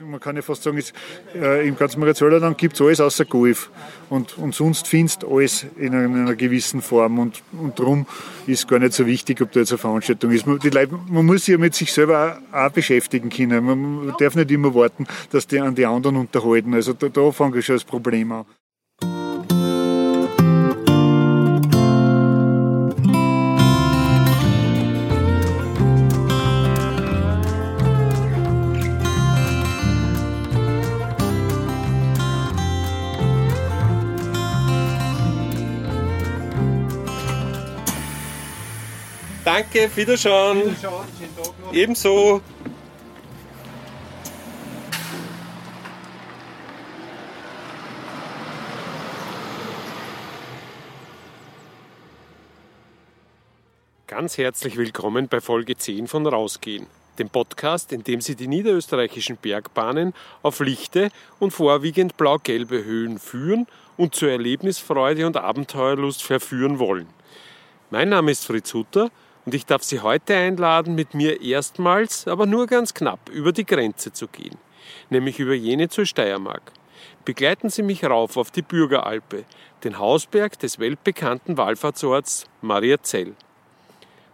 man kann ja fast sagen, ist, äh, im ganzen Mariazöllerland gibt es alles außer Golf. Und, und sonst findest du alles in einer, in einer, gewissen Form. Und, und darum ist gar nicht so wichtig, ob da jetzt eine Veranstaltung ist. Man, Leute, man muss sich ja mit sich selber auch, auch beschäftigen können. Man, man darf nicht immer warten, dass die an die anderen unterhalten. Also da, da fange ich schon das Problem an. Danke, Wiederschauen. Ebenso. Ganz herzlich willkommen bei Folge 10 von Rausgehen, dem Podcast, in dem Sie die niederösterreichischen Bergbahnen auf lichte und vorwiegend blau-gelbe Höhen führen und zur Erlebnisfreude und Abenteuerlust verführen wollen. Mein Name ist Fritz Hutter und ich darf Sie heute einladen, mit mir erstmals, aber nur ganz knapp, über die Grenze zu gehen, nämlich über jene zur Steiermark. Begleiten Sie mich rauf auf die Bürgeralpe, den Hausberg des weltbekannten Wallfahrtsorts Mariazell.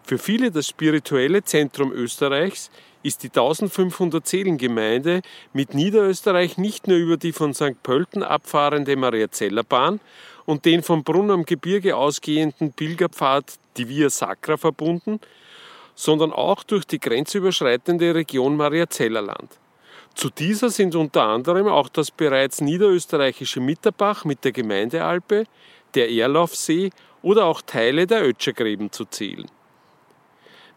Für viele das spirituelle Zentrum Österreichs ist die 1500 Seelengemeinde mit Niederösterreich nicht nur über die von St. Pölten abfahrende Mariazeller Bahn und den vom Brunn am Gebirge ausgehenden Pilgerpfad die Via Sacra verbunden, sondern auch durch die grenzüberschreitende Region Mariazellerland. Zu dieser sind unter anderem auch das bereits niederösterreichische Mitterbach mit der Gemeindealpe, der Erlaufsee oder auch Teile der Ötschergräben zu zählen.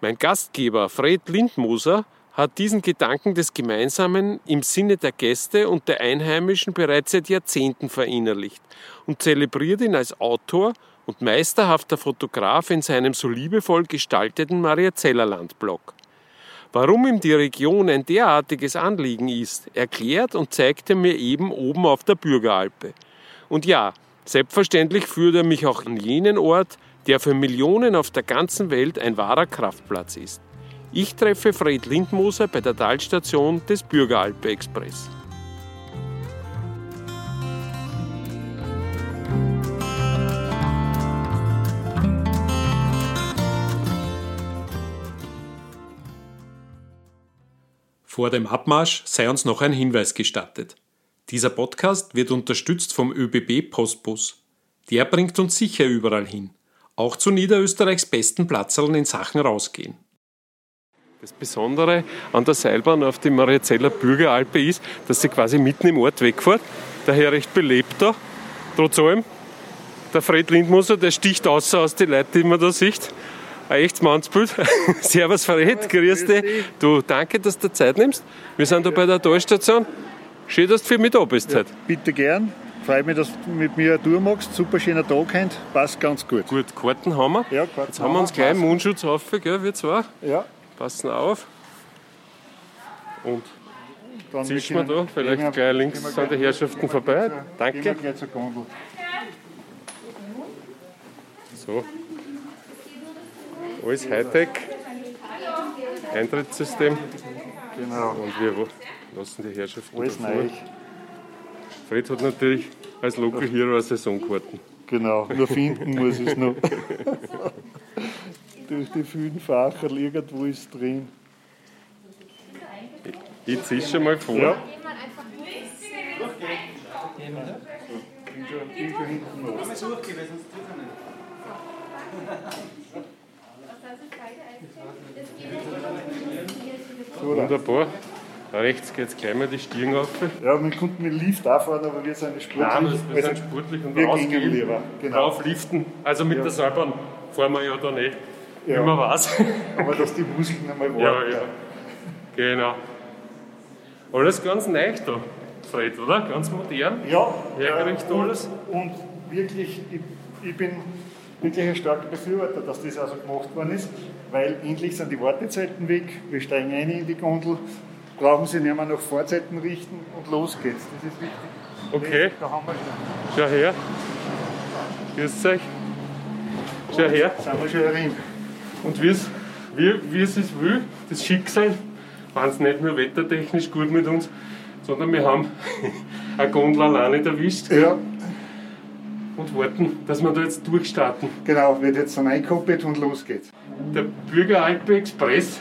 Mein Gastgeber Fred Lindmoser hat diesen Gedanken des Gemeinsamen im Sinne der Gäste und der Einheimischen bereits seit Jahrzehnten verinnerlicht und zelebriert ihn als Autor und meisterhafter Fotograf in seinem so liebevoll gestalteten Mariazellerland-Blog. Warum ihm die Region ein derartiges Anliegen ist, erklärt und zeigt er mir eben oben auf der Bürgeralpe. Und ja, selbstverständlich führt er mich auch an jenen Ort, der für Millionen auf der ganzen Welt ein wahrer Kraftplatz ist. Ich treffe Fred Lindmoser bei der Talstation des Bürgeralpe Express. Vor dem Abmarsch sei uns noch ein Hinweis gestattet. Dieser Podcast wird unterstützt vom ÖBB Postbus. Der bringt uns sicher überall hin, auch zu Niederösterreichs besten Platzerln in Sachen rausgehen. Das Besondere an der Seilbahn auf die Mariazeller Bürgeralpe ist, dass sie quasi mitten im Ort wegfährt, daher recht belebt da. Trotz allem, der Fred Lindmoser, der sticht außer aus die Leute, die man da sieht ein echtes Mannsbild. Servus Fred, grüß dich. Du, danke, dass du Zeit nimmst. Wir sind da bei der Talstation. Schön, dass du für mich da bist ja, heute. Bitte gern. Freut mich, dass du mit mir eine Tour machst. Super schöner Tag heute. Passt ganz gut. Gut, Karten haben wir. Ja, Karten Jetzt haben wir uns gleich Mundschutz auf, gell, wir zwei. Ja. Passen auf. Und dann zischen wir da, vielleicht gleich links an die Herrschaften vorbei. Danke. So alles Hightech. Eintrittssystem. Genau. Und wir lassen die Herrschaften alles neu. Fred hat natürlich als Local Hero eine Saisonkarten. Genau, nur finden muss ich es noch. Durch die vielen Facher irgendwo ist drin. Ich ziehe schon mal vor. Ja. Wunderbar. Rechts geht es gleich mal die Stirn auf. Ja, wir konnten mit Lift auch fahren, aber wir sind sportlich. Nein, wir sind sportlich und wir rausgehen, lieber. Genau. Draufliften. Also mit ja. der Seilbahn fahren wir ja da nicht, ja. man weiß. Aber dass die Muskeln einmal warten. Ja, ja. Genau. Alles ganz neu da, Fred, oder? Ganz modern. Ja. Hergerichtet äh, alles. Und wirklich, ich, ich bin wirklich ein starker Befürworter, dass das also gemacht worden ist, weil endlich sind die Wartezeiten weg, wir steigen ein in die Gondel, brauchen sie nicht mehr nach Fahrzeiten richten und los geht's. Das ist wichtig. Okay. Da haben wir schon. Schau her. Grüß euch. Schau her. Sind wir schon herin. Und wie es, wie, wie es will, das Schicksal, wenn es nicht nur wettertechnisch gut mit uns, sondern wir haben eine Gondel allein nicht erwischt Ja, und warten, dass wir da jetzt durchstarten. genau, wird jetzt dann eingekoppelt und los geht's. Der Bürgeralpe Express,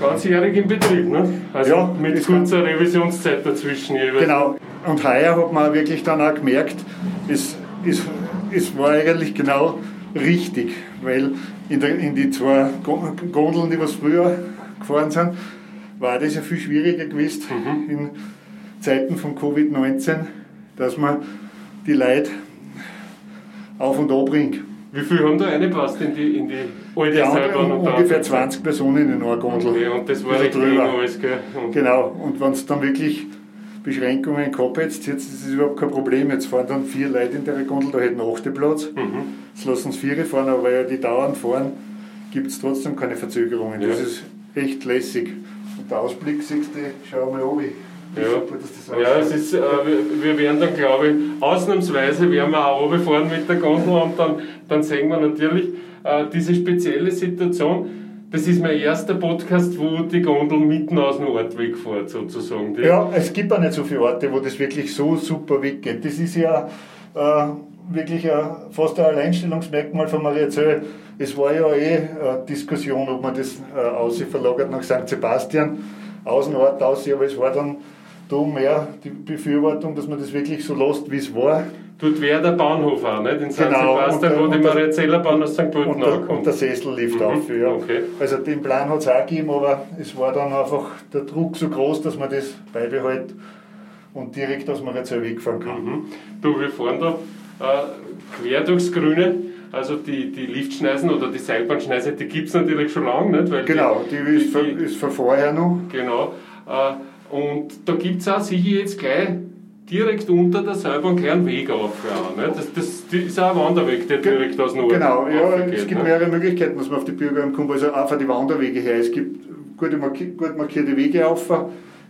ganzjährig in Betrieb, ne? Also Ja, mit ist kurzer Revisionszeit dazwischen jeweils. Genau. Und heuer hat man wirklich dann auch gemerkt, es, es, es war eigentlich genau richtig, weil in, der, in die zwei Go- Gondeln, die was früher gefahren sind, war das ja viel schwieriger gewesen in Zeiten von Covid-19, dass man die Leute auf und ab bringt. Wie viel haben da reingepasst in die, in die alte Die Seilbahn? und ungefähr 20 Personen in einer Gondel. Okay, und das war eng drüber. alles, gell? Und Genau, und wenn es dann wirklich Beschränkungen gehabt hättest, jetzt ist es überhaupt kein Problem. Jetzt fahren dann vier Leute in der Gondel, da hätten acht Platz. Mhm. Jetzt lassen es vier fahren, aber weil ja die dauernd fahren, gibt es trotzdem keine Verzögerungen. Das Ja. ist echt lässig. Und der Ausblick siehst du, schau mal oben. Ja. super, das Ja, es ist, äh, wir, wir werden dann, glaube ich, ausnahmsweise werden wir auch runterfahren mit der Gondel und dann, dann sehen wir natürlich äh, diese spezielle Situation. Das ist mein erster Podcast, wo die Gondel mitten aus dem Ort wegfährt, sozusagen. Ja, es gibt auch nicht so viele Orte, wo das wirklich so super weggeht. Das ist ja äh, wirklich ein, fast ein Alleinstellungsmerkmal von Mariazell. Es war ja eh eine Diskussion, ob man das äh, aussehen verlagert nach St. Sebastian, Außenort aussehen, aber es war dann da mehr die Befürwortung, dass man das wirklich so lässt, wie es war. Dort wäre der Bahnhof auch, nicht? In St. Genau, Sebastian, wo die und der- Mariazellerbahn aus St. Pölten ankommt. und der Sessellift Mhm, auf. Ja. okay. Also den Plan hat es auch gegeben, aber es war dann einfach der Druck so groß, dass man das beibehält und direkt aus Mariazell wegfahren kann. Mhm. Du, wir fahren da äh, quer durchs Grüne. Also die, die Liftschneisen oder die Seilbahnschneise, die gibt es natürlich schon lange nicht. Weil Genau, die ist, von, die- ist von vorher noch. Genau. Äh, und da gibt es auch sicher jetzt gleich direkt unter der Seilbahn gleich einen Weg auf. Ja, ne? das, das, das ist auch ein Wanderweg, der direkt aus dem Ort Genau, ja, es gibt ne? mehrere Möglichkeiten, dass man auf die Bürgerheim kommt, also von die Wanderwege her. Es gibt gute, gut markierte Wege auf.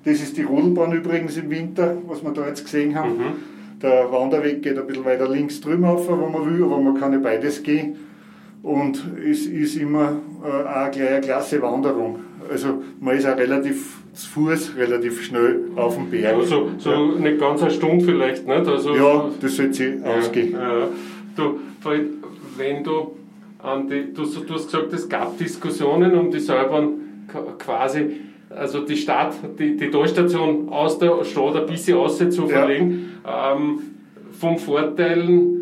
Das ist die Rodelbahn übrigens im Winter, was wir da jetzt gesehen haben. Mhm. Der Wanderweg geht ein bisschen weiter links drüben auf, wo man will, aber man kann ja beides gehen. Und es ist immer äh, auch gleich eine klasse Wanderung. Also man ist auch relativ zu Fuß, relativ schnell auf dem Berg. Also so nicht ganz eine Stunde vielleicht, nicht? Also, ja, das sollte sich Ja, ausgehen. Ja. Du, wenn du an die, du, du hast gesagt, es gab Diskussionen um die k- quasi, also die Stadt, die, die Talstation aus der Stadt ein bisschen raus zu Ja. verlegen. Ähm, vom Vorteilen,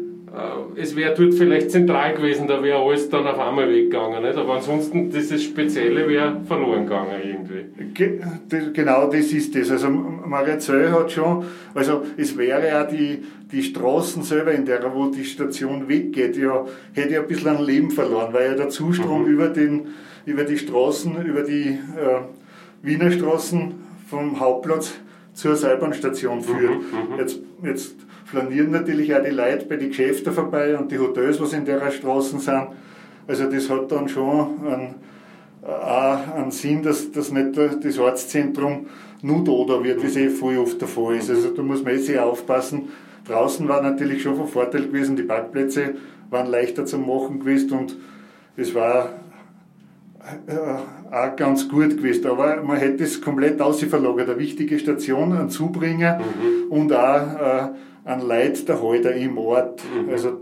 es wäre dort vielleicht zentral gewesen, da wäre alles dann auf einmal weggegangen. Nicht? Aber ansonsten, dieses Spezielle wäre verloren gegangen irgendwie. Ge das, genau das ist das. Also Mariazell hat schon, also es wäre auch die, die Straßen selber, in der wo die Station weggeht, ja, hätte ja ein bisschen an Leben verloren, weil ja der Zustrom über, den, über die Straßen, über die äh, Wiener Straßen vom Hauptplatz zur Seilbahnstation führt. Jetzt, jetzt flanieren natürlich auch die Leute bei den Geschäften vorbei und die Hotels, was in der Straßen sind. Also das hat dann schon einen, auch einen Sinn, dass, dass nicht das Ortszentrum nur da, wird, wie es eh voll oft der Fall ist. Also da muss man eh sehr aufpassen. Draußen war natürlich schon von Vorteil gewesen, die Parkplätze waren leichter zu machen gewesen und es war äh, auch ganz gut gewesen. Aber man hätte es komplett ausverlagert. Eine wichtige Station, ein Zubringer und auch äh, ein Leiterhalter im Ort. Also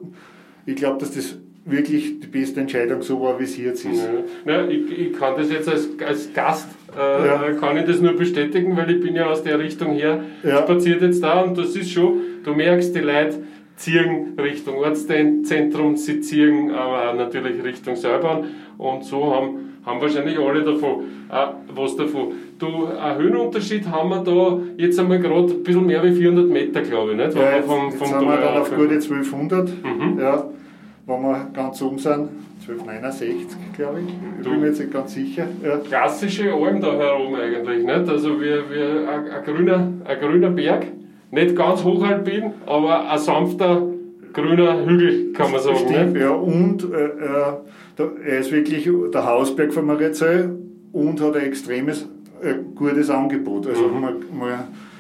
ich glaube, dass das wirklich die beste Entscheidung so war, wie es jetzt ist. Ja. Ja, ich, ich kann das jetzt als, als Gast, äh, Ja. kann ich das nur bestätigen, weil ich bin ja aus der Richtung her Ja. spaziert jetzt da und das ist schon, du merkst, die Leute ziehen Richtung Ortszentrum, sie ziehen aber auch natürlich Richtung Seilbahn und so haben, haben wahrscheinlich alle davon äh, was davon. Du, einen Höhenunterschied haben wir da jetzt einmal gerade ein bisschen mehr wie 400 Meter, glaube ich, nicht? Ja, jetzt, vom, jetzt vom sind wir dann auf gute 1200, Mhm. ja, wenn wir ganz oben sind, 1269, glaube ich. Ich bin mir jetzt nicht ganz sicher. Ja. klassische Alm da herum eigentlich. Nicht? Also wir, wir, ein, ein, grüner, ein grüner Berg, nicht ganz hochalpin, aber ein sanfter grüner Hügel, kann man sagen. Stimmt, Nicht? ja, und äh, äh, er ist wirklich der Hausberg von Mariazell und hat ein extremes äh, gutes Angebot. Also Mhm. man, man,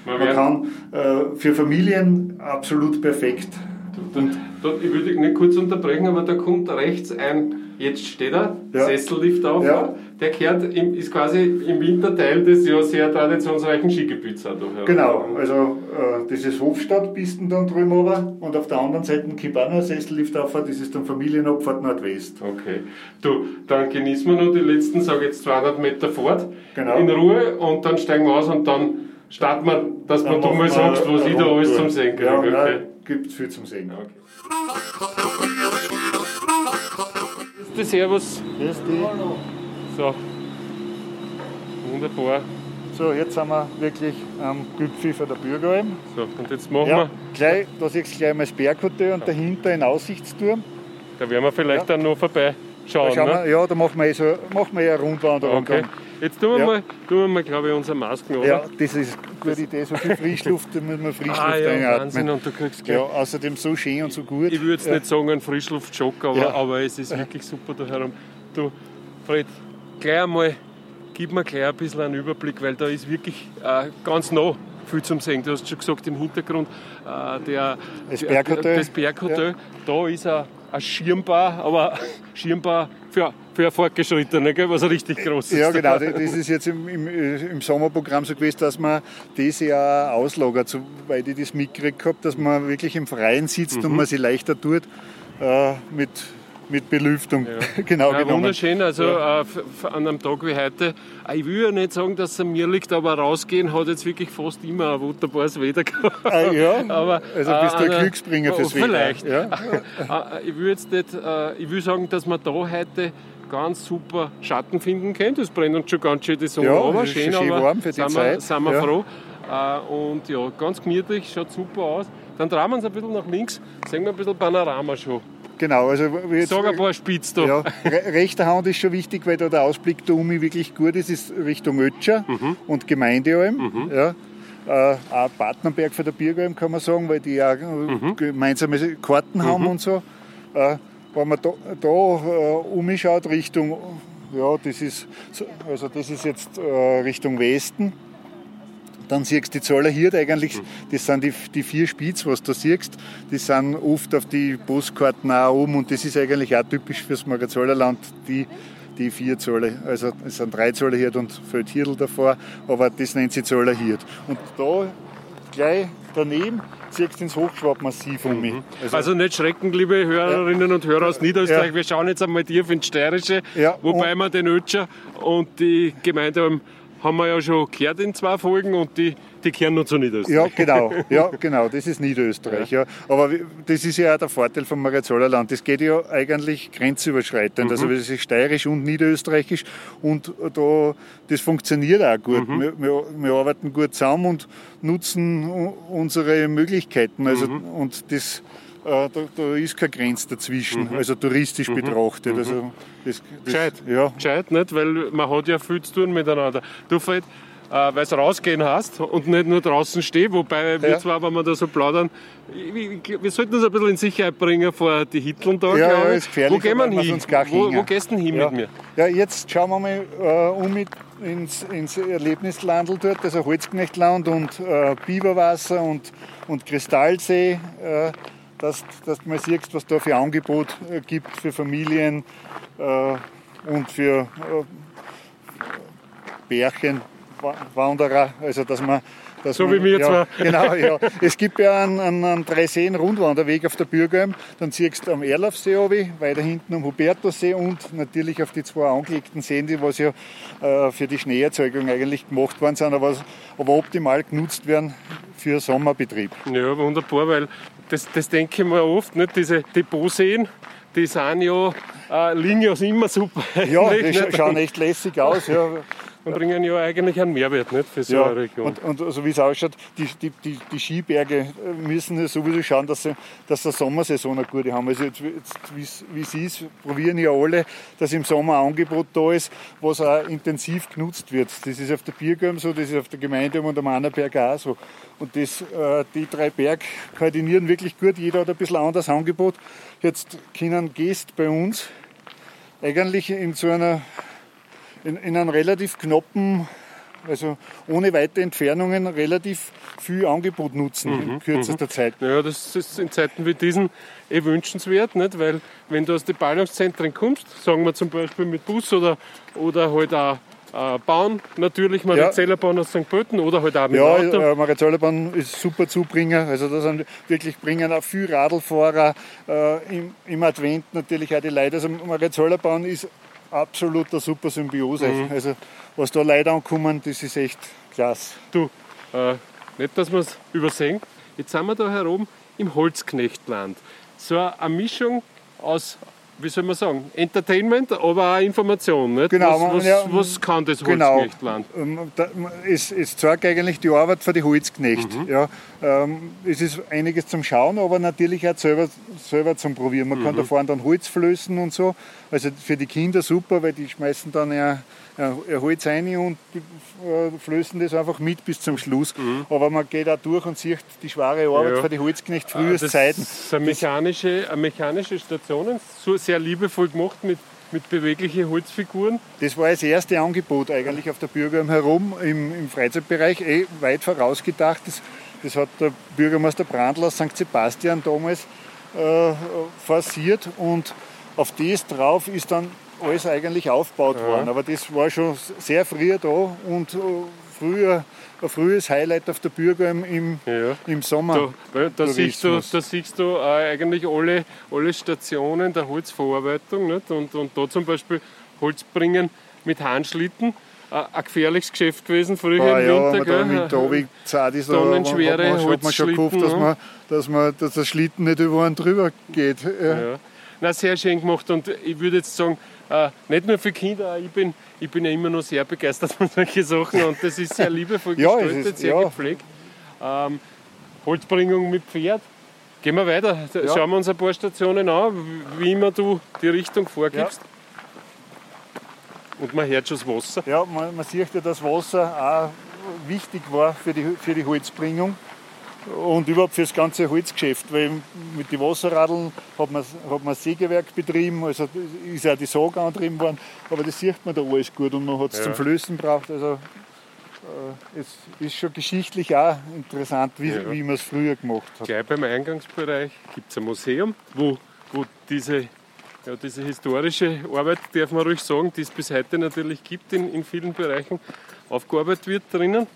Man man kann äh, für Familien absolut perfekt. Und da, ich würde nicht kurz unterbrechen, aber da kommt rechts ein Jetzt steht er, Ja. Sessellift auf. Ja. Der gehört im, ist quasi im Winterteil des ja sehr traditionsreichen Skigebiets. Genau, also äh, das ist Hofstadtpisten dann drüben runter und auf der anderen Seite gibt auch noch eine Sessellift auf, das ist dann Familienabfahrt Nordwest. Okay. Du, dann genießen wir noch die letzten, sage jetzt 200 Meter Fahrt Genau. in Ruhe und dann steigen wir aus und dann starten wir, dass Dann man du mal sagst, was ich da alles zum Sehen kriege. Ja, okay? gibt viel zum Sehen. okay. Servus. Das ist die. So. Wunderbar. So, jetzt sind wir wirklich am Gipfel der Bürgeralm. So, und jetzt machen Ja, wir, gleich, da siehst du gleich mal das Berghotel und dahinter ein Aussichtsturm. da werden wir vielleicht dann noch vorbeischauen. Da schauen ne? wir, ja, da machen wir eh, so, machen wir eh eine Rundwanderung. Okay. Jetzt tun wir Ja. mal, tun wir mal glaube ich, unsere Masken oder? Ja, das ist eine gute Idee. So viel Frischluft, da müssen wir Frischluft ah, ja, einatmen. Wahnsinn, und du kriegst gleich Ja, außerdem so schön und so gut. Ich würde jetzt ja. nicht sagen ein Frischluftschock, aber, Ja. aber es ist wirklich super da herum. Du, Fred, gleich einmal, gib mir gleich ein bisschen einen Überblick, weil da ist wirklich äh, ganz nah viel zum Sehen. Du hast schon gesagt, im Hintergrund äh, der, Das Berghotel. das Berghotel. Da ist ein, ein Schirmbar, aber Schirmbar für, für Fortgeschrittene, gell, was richtig groß ist. Ja, genau. Das ist jetzt im, im, äh, im Sommerprogramm so gewesen, dass man das Jahr auslagert, soweit ich das mitgekriegt habe, dass man wirklich im Freien sitzt Mhm. und man sich leichter tut äh, mit, mit Belüftung. genau Ja, genommen. wunderschön, also äh, f- f- an einem Tag wie heute. Äh, Ich will ja nicht sagen, dass es an mir liegt, aber rausgehen hat jetzt wirklich fast immer ein wunderbares Wetter gehabt. Ah, ja, aber, also bist du ein Glücksbringer fürs oh, Wetter. Vielleicht. Ja. Äh, ich will jetzt nicht, äh, ich will sagen, dass man da heute ganz super Schatten finden können. Das brennt uns schon ganz schön die Sonne Ja, es ist schön, schön aber warm für die sind, Wir, Zeit. sind wir Ja. froh. Äh, und ja, ganz gemütlich, schaut super aus. Dann drehen wir uns ein bisschen nach links, sehen wir ein bisschen Panorama schon. Genau, also jetzt, Sag ein paar Spitz da. ja, re rechter Hand ist schon wichtig, weil da der Ausblick da um wirklich gut ist, ist Richtung Ötscher Mhm. und Gemeindealm. Ja. Äh, auch Partnerberg für der Biergalm kann man sagen, weil die ja äh, Mhm. gemeinsame Karten haben und so. Äh, wenn man da, da äh, umschaut Richtung, ja, das ist, so- also das ist jetzt äh, Richtung Westen. Dann siehst du die Zoller Hirt eigentlich, das sind die, die vier Spitz, was du siehst, die sind oft auf die Postkarten auch oben und das ist eigentlich auch typisch fürs Magazollerland, die, die vier Zoller, also es sind drei Zoller Hirt und Feldhirtl davor, aber das nennt sich Zoller Hirt. Und da gleich daneben siehst du ins Hochschwabmassiv um mich. Also nicht schrecken, liebe Hörerinnen und Hörer aus Niederösterreich. Ja. Wir schauen jetzt einmal tief ins Steirische, Ja, wobei und- wir den Ötscher und die Gemeinde haben wir ja schon gehört in zwei Folgen und die, die kehren noch zu Niederösterreich. Ja, genau, ja, genau, das ist Niederösterreich. Ja. Aber wie- das ist ja auch der Vorteil vom Magazollerland. Das geht ja eigentlich grenzüberschreitend. Also das ist steirisch und niederösterreichisch und da, das funktioniert auch gut. Wir, wir, wir arbeiten gut zusammen und nutzen unsere Möglichkeiten. Also, Und das, da, da ist keine Grenze dazwischen, also touristisch betrachtet. Also das, das, Gescheit. Ja, Gescheit, nicht? Weil man hat ja viel zu tun miteinander. Du, Fred, äh, weil es rausgehen hast und nicht nur draußen stehen, wobei wir Ja. zwar, wenn wir da so plaudern, wir, wir sollten uns ein bisschen in Sicherheit bringen vor die Hitteln da. Ja, ja, ist gefährlich, Wo gehen wir wir hin? Wo, wo gehst du denn hin Ja. mit mir? Ja, jetzt schauen wir mal äh, um mit ins, ins Erlebnislandl dort, also Holzknechtland und äh, Biberwasser und, und Kristallsee, äh, dass, dass du mal siehst, was da für Angebot äh, gibt für Familien äh, und für äh, Bärchenwanderer, also dass man dass So man, wie wir ja, zwar. Genau, ja. Es gibt ja einen, einen, einen Dreiseen-Rundwanderweg auf der Bürgeralm. Dann siehst du am Erlaufsee runter, weiter hinten am Hubertussee und natürlich auf die zwei angelegten Seen, die was ja äh, für die Schneeerzeugung eigentlich gemacht worden sind, aber, aber optimal genutzt werden für Sommerbetrieb. Ja, wunderbar, weil das, das denke ich mir oft, nicht? diese Depotseen, die sind ja, äh, liegen ja immer super. Ja, die schauen echt lässig aus. Ja. Und bringen ja eigentlich einen Mehrwert nicht, für so Ja, eine Region. und, und so wie es ausschaut, die, die, die, die Skiberge müssen ja sowieso schauen, dass sie, dass sie Sommersaison eine gute haben. Also jetzt, jetzt wie es ist, probieren ja alle, dass im Sommer ein Angebot da ist, was auch intensiv genutzt wird. Das ist auf der Biergöm so, das ist auf der Gemeinde und am Annerberg auch so. Und das, äh, die drei Berge koordinieren wirklich gut. Jeder hat ein bisschen anderes Angebot. Jetzt können Gäste bei uns eigentlich in so einer in, in einem relativ knappen also ohne weite Entfernungen relativ viel Angebot nutzen Mhm, in kürzester Zeit. Ja, das ist in Zeiten wie diesen eh wünschenswert, nicht? weil wenn du aus den Ballungszentren kommst, sagen wir zum Beispiel mit Bus oder, oder halt auch äh, Bahn, natürlich Marizellerbahn aus St. Pölten oder halt auch mit Ja, Auto. äh, Mariazellebahn ist super Zubringer. Also da sind wirklich bringen auch viele Radlfahrer äh, im, im Advent natürlich auch die Leute. Also Mariazellebahn ist absolut eine super Symbiose. Mhm. Also was da Leute ankommen, das ist echt klasse. Du, äh, nicht, dass wir es übersehen. Jetzt sind wir da herum im Holzknechtland. So eine Mischung aus, wie soll man sagen, Entertainment, aber auch Information. Nicht? Genau, was, was, ja, was kann das Genau. Holzknechtland? Ähm, Es, es zeigt eigentlich die Arbeit für die Holzknecht. Mhm. Ja, ähm, es ist einiges zum Schauen, aber natürlich auch selber, selber zum Probieren. Man kann Mhm. da vorne dann Holz flößen und so. Also für die Kinder super, weil die schmeißen dann ja, ja, ja Holz rein und die, äh, flößen das einfach mit bis zum Schluss. Aber man geht auch durch und sieht die schwere Arbeit Mhm. Ja. für die Holzknecht Ah, früher das Zeiten. sind mechanische, äh, mechanische Stationen, so sehr liebevoll gemacht mit, mit beweglichen Holzfiguren. Das war das erste Angebot eigentlich auf der Bürgerheim herum im, im Freizeitbereich, eh weit vorausgedacht. Das, das hat der Bürgermeister Brandl aus St. Sebastian damals äh, forciert und auf das drauf ist dann alles eigentlich aufgebaut worden. Aber das war schon sehr früh da und äh, früher, ein frühes Highlight auf der Bürgerheim im, Ja. im Sommer. Da, da, siehst du, da siehst du eigentlich alle, alle Stationen der Holzverarbeitung. Nicht? Und, und da zum Beispiel Holz bringen mit Handschlitten. Äh, ein gefährliches Geschäft gewesen früher Ah, im ja, Winter. im gell? Winter runterzahlt ist, da Tonnenschwere hat man, hat man schon gehofft, dass, Holzschlitten, man, dass, man, dass der Schlitten nicht über einen drüber geht. Ja. Ja. Na, sehr schön gemacht und ich würde jetzt sagen, äh, nicht nur für Kinder, ich bin, ich bin ja immer noch sehr begeistert von solchen Sachen und das ist sehr liebevoll Ja, es gestaltet, ist- sehr ja. gepflegt. Ähm, Holzbringung mit Pferd. Gehen wir weiter, Ja. schauen wir uns ein paar Stationen an, wie immer du die Richtung vorgibst. Und man hört schon das Wasser. Ja, man, man sieht ja, dass Wasser auch wichtig war für die, für die Holzbringung und überhaupt für das ganze Holzgeschäft. Weil mit den Wasserradeln hat man, hat man Sägewerk betrieben, also ist auch die Sage angetrieben worden, aber das sieht man da alles gut und man hat es Ja. zum Flößen braucht. Also äh, es ist schon geschichtlich auch interessant, wie, Ja. wie man es früher gemacht hat. Gleich beim Eingangsbereich gibt es ein Museum, wo, wo diese, ja, diese historische Arbeit, darf man ruhig sagen, die es bis heute natürlich gibt in, in vielen Bereichen, aufgearbeitet wird drinnen.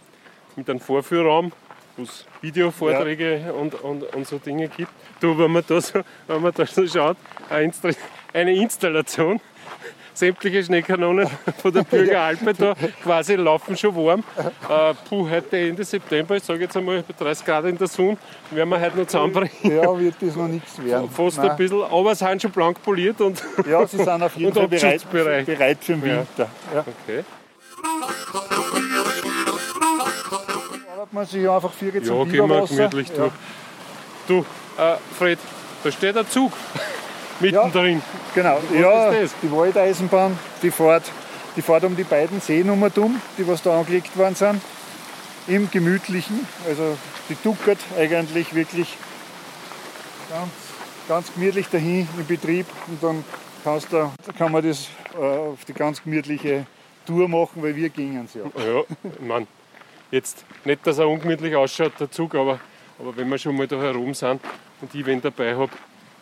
Mit einem Vorführraum, wo es Videovorträge und, und, und so Dinge gibt. Du, wenn man da so, wenn man da so schaut, eine, Insta eine Installation, sämtliche Schneekanonen von der Bürgeralpe da quasi laufen schon warm. Äh, puh, heute Ende September, ich sage jetzt einmal bei 30 Grad in der Sonne, werden wir heute noch zusammenbringen. Ja, wird das noch nichts werden. Fast Nein. ein bisschen, aber sie sind schon blank poliert und Ja, sie sind auf jeden Fall bereit, bereit für den Ja. Winter. Ja. okay. Man sich einfach viel Ja, zum gehen wir gemütlich Ja. durch. Du, äh, Fred, da steht ein Zug mittendrin. Genau, Was ja, die Waldeisenbahn, die fährt, die fährt um die beiden Seenummer um, die was da angelegt worden sind. Im Gemütlichen, also die duckert eigentlich wirklich ganz, ganz gemütlich dahin im Betrieb und dann kannst da kann man das äh, auf die ganz gemütliche Tour machen, weil wir gingen es ja. Ja, Mann, jetzt nicht, dass er ungemütlich ausschaut, der Zug, aber, aber wenn wir schon mal da herum sind und ich wen dabei habe,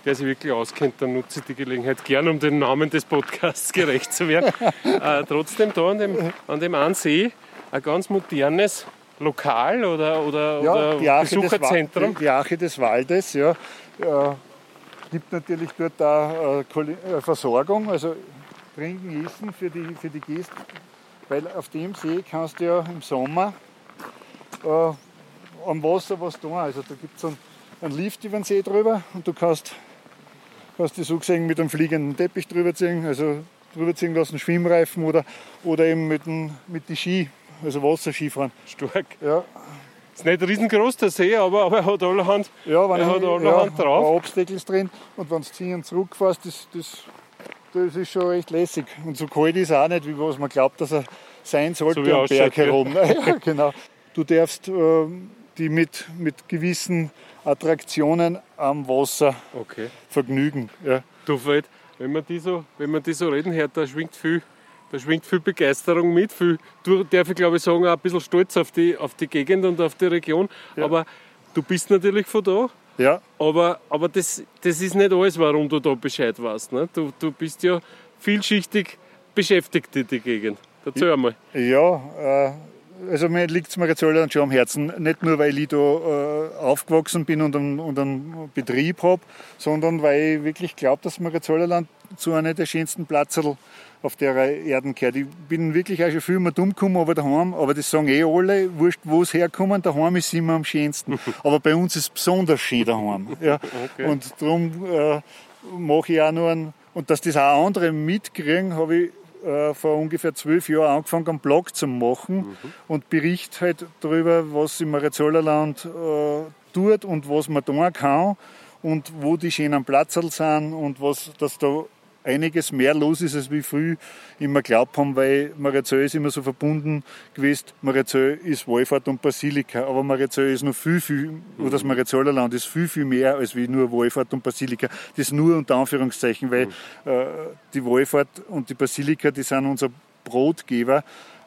der sich wirklich auskennt, dann nutze ich die Gelegenheit gern, um dem Namen des Podcasts gerecht zu werden. äh, trotzdem da an dem, an dem einen See ein ganz modernes Lokal oder, oder, oder die Arche, des, Besucherzentrum. die, die Arche des Waldes, ja. Äh, gibt natürlich dort auch äh, äh, Versorgung, also trinken, essen für die, für die Gäste. Weil auf dem See kannst du ja im Sommer äh, am Wasser was tun. Also da gibt es einen, einen Lift über den See drüber und du kannst, kannst die so gesehen mit einem fliegenden Teppich drüber ziehen, also drüber ziehen lassen, Schwimmreifen oder, oder eben mit, dem, mit die Ski, also Wasserskifahren. Stark. Ja, Ist nicht riesengroß der See, aber, aber er hat allerhand, Ja, wenn er hat allerhand ja, drauf. ein Obstdeckel ist drin und wenn du ziehen und zurückfährst, das, das, das ist schon echt lässig. Und so kalt ist er auch nicht, wie was man glaubt, dass er sein sollte So wie am Berg herum. ja, genau. Du darfst ähm, die mit, mit gewissen Attraktionen am Wasser Okay. vergnügen. Ja. Du Fred, wenn man die so, wenn man die so reden hört, da schwingt viel, Da schwingt viel Begeisterung mit, viel, du darf ich glaube ich sagen, auch ein bisschen stolz auf die, auf die Gegend und auf die Region. Ja. Aber du bist natürlich von da. Ja. Aber, aber das, das ist nicht alles, warum du da Bescheid weißt. Ne? Du, du bist ja vielschichtig beschäftigt in die Gegend. Erzähl einmal. Ja, äh, also mir liegt es Mariazöllerland schon am Herzen. Nicht nur, weil ich da äh, aufgewachsen bin und einen, und einen Betrieb habe, sondern weil ich wirklich glaube, dass Mariazöllerland zu einer der schönsten Plätze auf der Erden gehört. Ich bin wirklich auch schon viel mehr dumm gekommen, aber daheim, aber das sagen eh alle, wurscht, wo es herkommen, daheim ist immer am schönsten. aber bei uns ist es besonders schön daheim. Ja. Okay. Und darum äh, mache ich auch nur einen, und dass das auch andere mitkriegen, habe ich äh, vor ungefähr zwölf Jahren angefangen, einen Blog zu machen mhm. und berichte halt darüber, was im Mariazollerland äh, tut und was man tun kann und wo die schönen Platzl sind und was, dass da einiges mehr los ist, als wie früh immer glaubt haben, weil Mariazell ist immer so verbunden gewesen. Mariazell ist Wallfahrt und Basilika, aber Mariazell ist noch viel, viel, oder das Mariazeller Land ist viel, viel mehr als wie nur Wallfahrt und Basilika. Das nur unter Anführungszeichen, weil äh, die Wallfahrt und die Basilika, die sind unser Brotgeber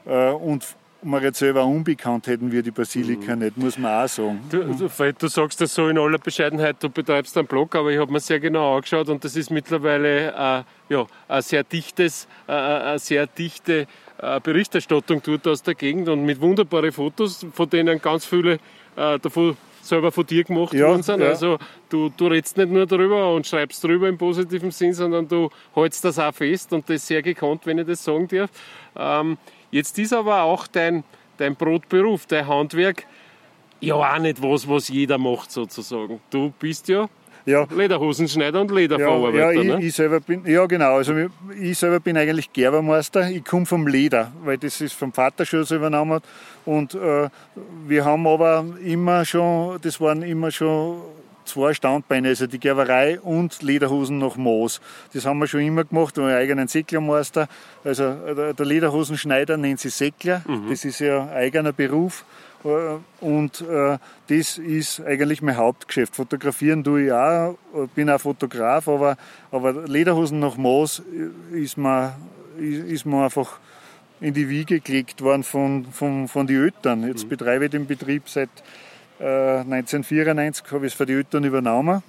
äh, und Mariette selber unbekannt hätten wir die Basilika mhm. nicht, muss man auch sagen. Du, du, du, sagst das so in aller Bescheidenheit, du betreibst einen Blog, aber ich habe mir sehr genau angeschaut und das ist mittlerweile äh, ja, ein sehr dichtes, äh, eine sehr dichte äh, Berichterstattung tut aus der Gegend und mit wunderbaren Fotos, von denen ganz viele äh, davon selber von dir gemacht ja, worden sind. Ja. Also du, du redest nicht nur darüber und schreibst darüber im positiven Sinn, sondern du hältst das auch fest und das sehr gekonnt, wenn ich das sagen darf. Ähm, Jetzt ist aber auch dein, dein Brotberuf, dein Handwerk, ja auch nicht was, was jeder macht sozusagen. Du bist ja ja. Lederhosenschneider und Lederverarbeiter. Ja, ja ich, ne? ich, selber bin, ja genau. Also ich selber bin eigentlich Gerbermeister. Ich komme vom Leder, weil das ist vom Vater schon so übernommen. Und äh, wir haben aber immer schon, das waren immer schon zwei Standbeine, also die Gerberei und Lederhosen nach Moos. Das haben wir schon immer gemacht, wir haben einen eigenen Säcklermeister. Also äh, der Lederhosenschneider nennt sich Säckler, mhm. das ist ja ein eigener Beruf. Äh, und äh, das ist eigentlich mein Hauptgeschäft. Fotografieren tue ich auch, bin auch Fotograf, aber, aber Lederhosen nach Moos ist mir, ist mir einfach in die Wiege gelegt worden von, von, von den Eltern. Jetzt mhm. betreibe ich den Betrieb seit 1994 habe ich es für die Eltern übernommen.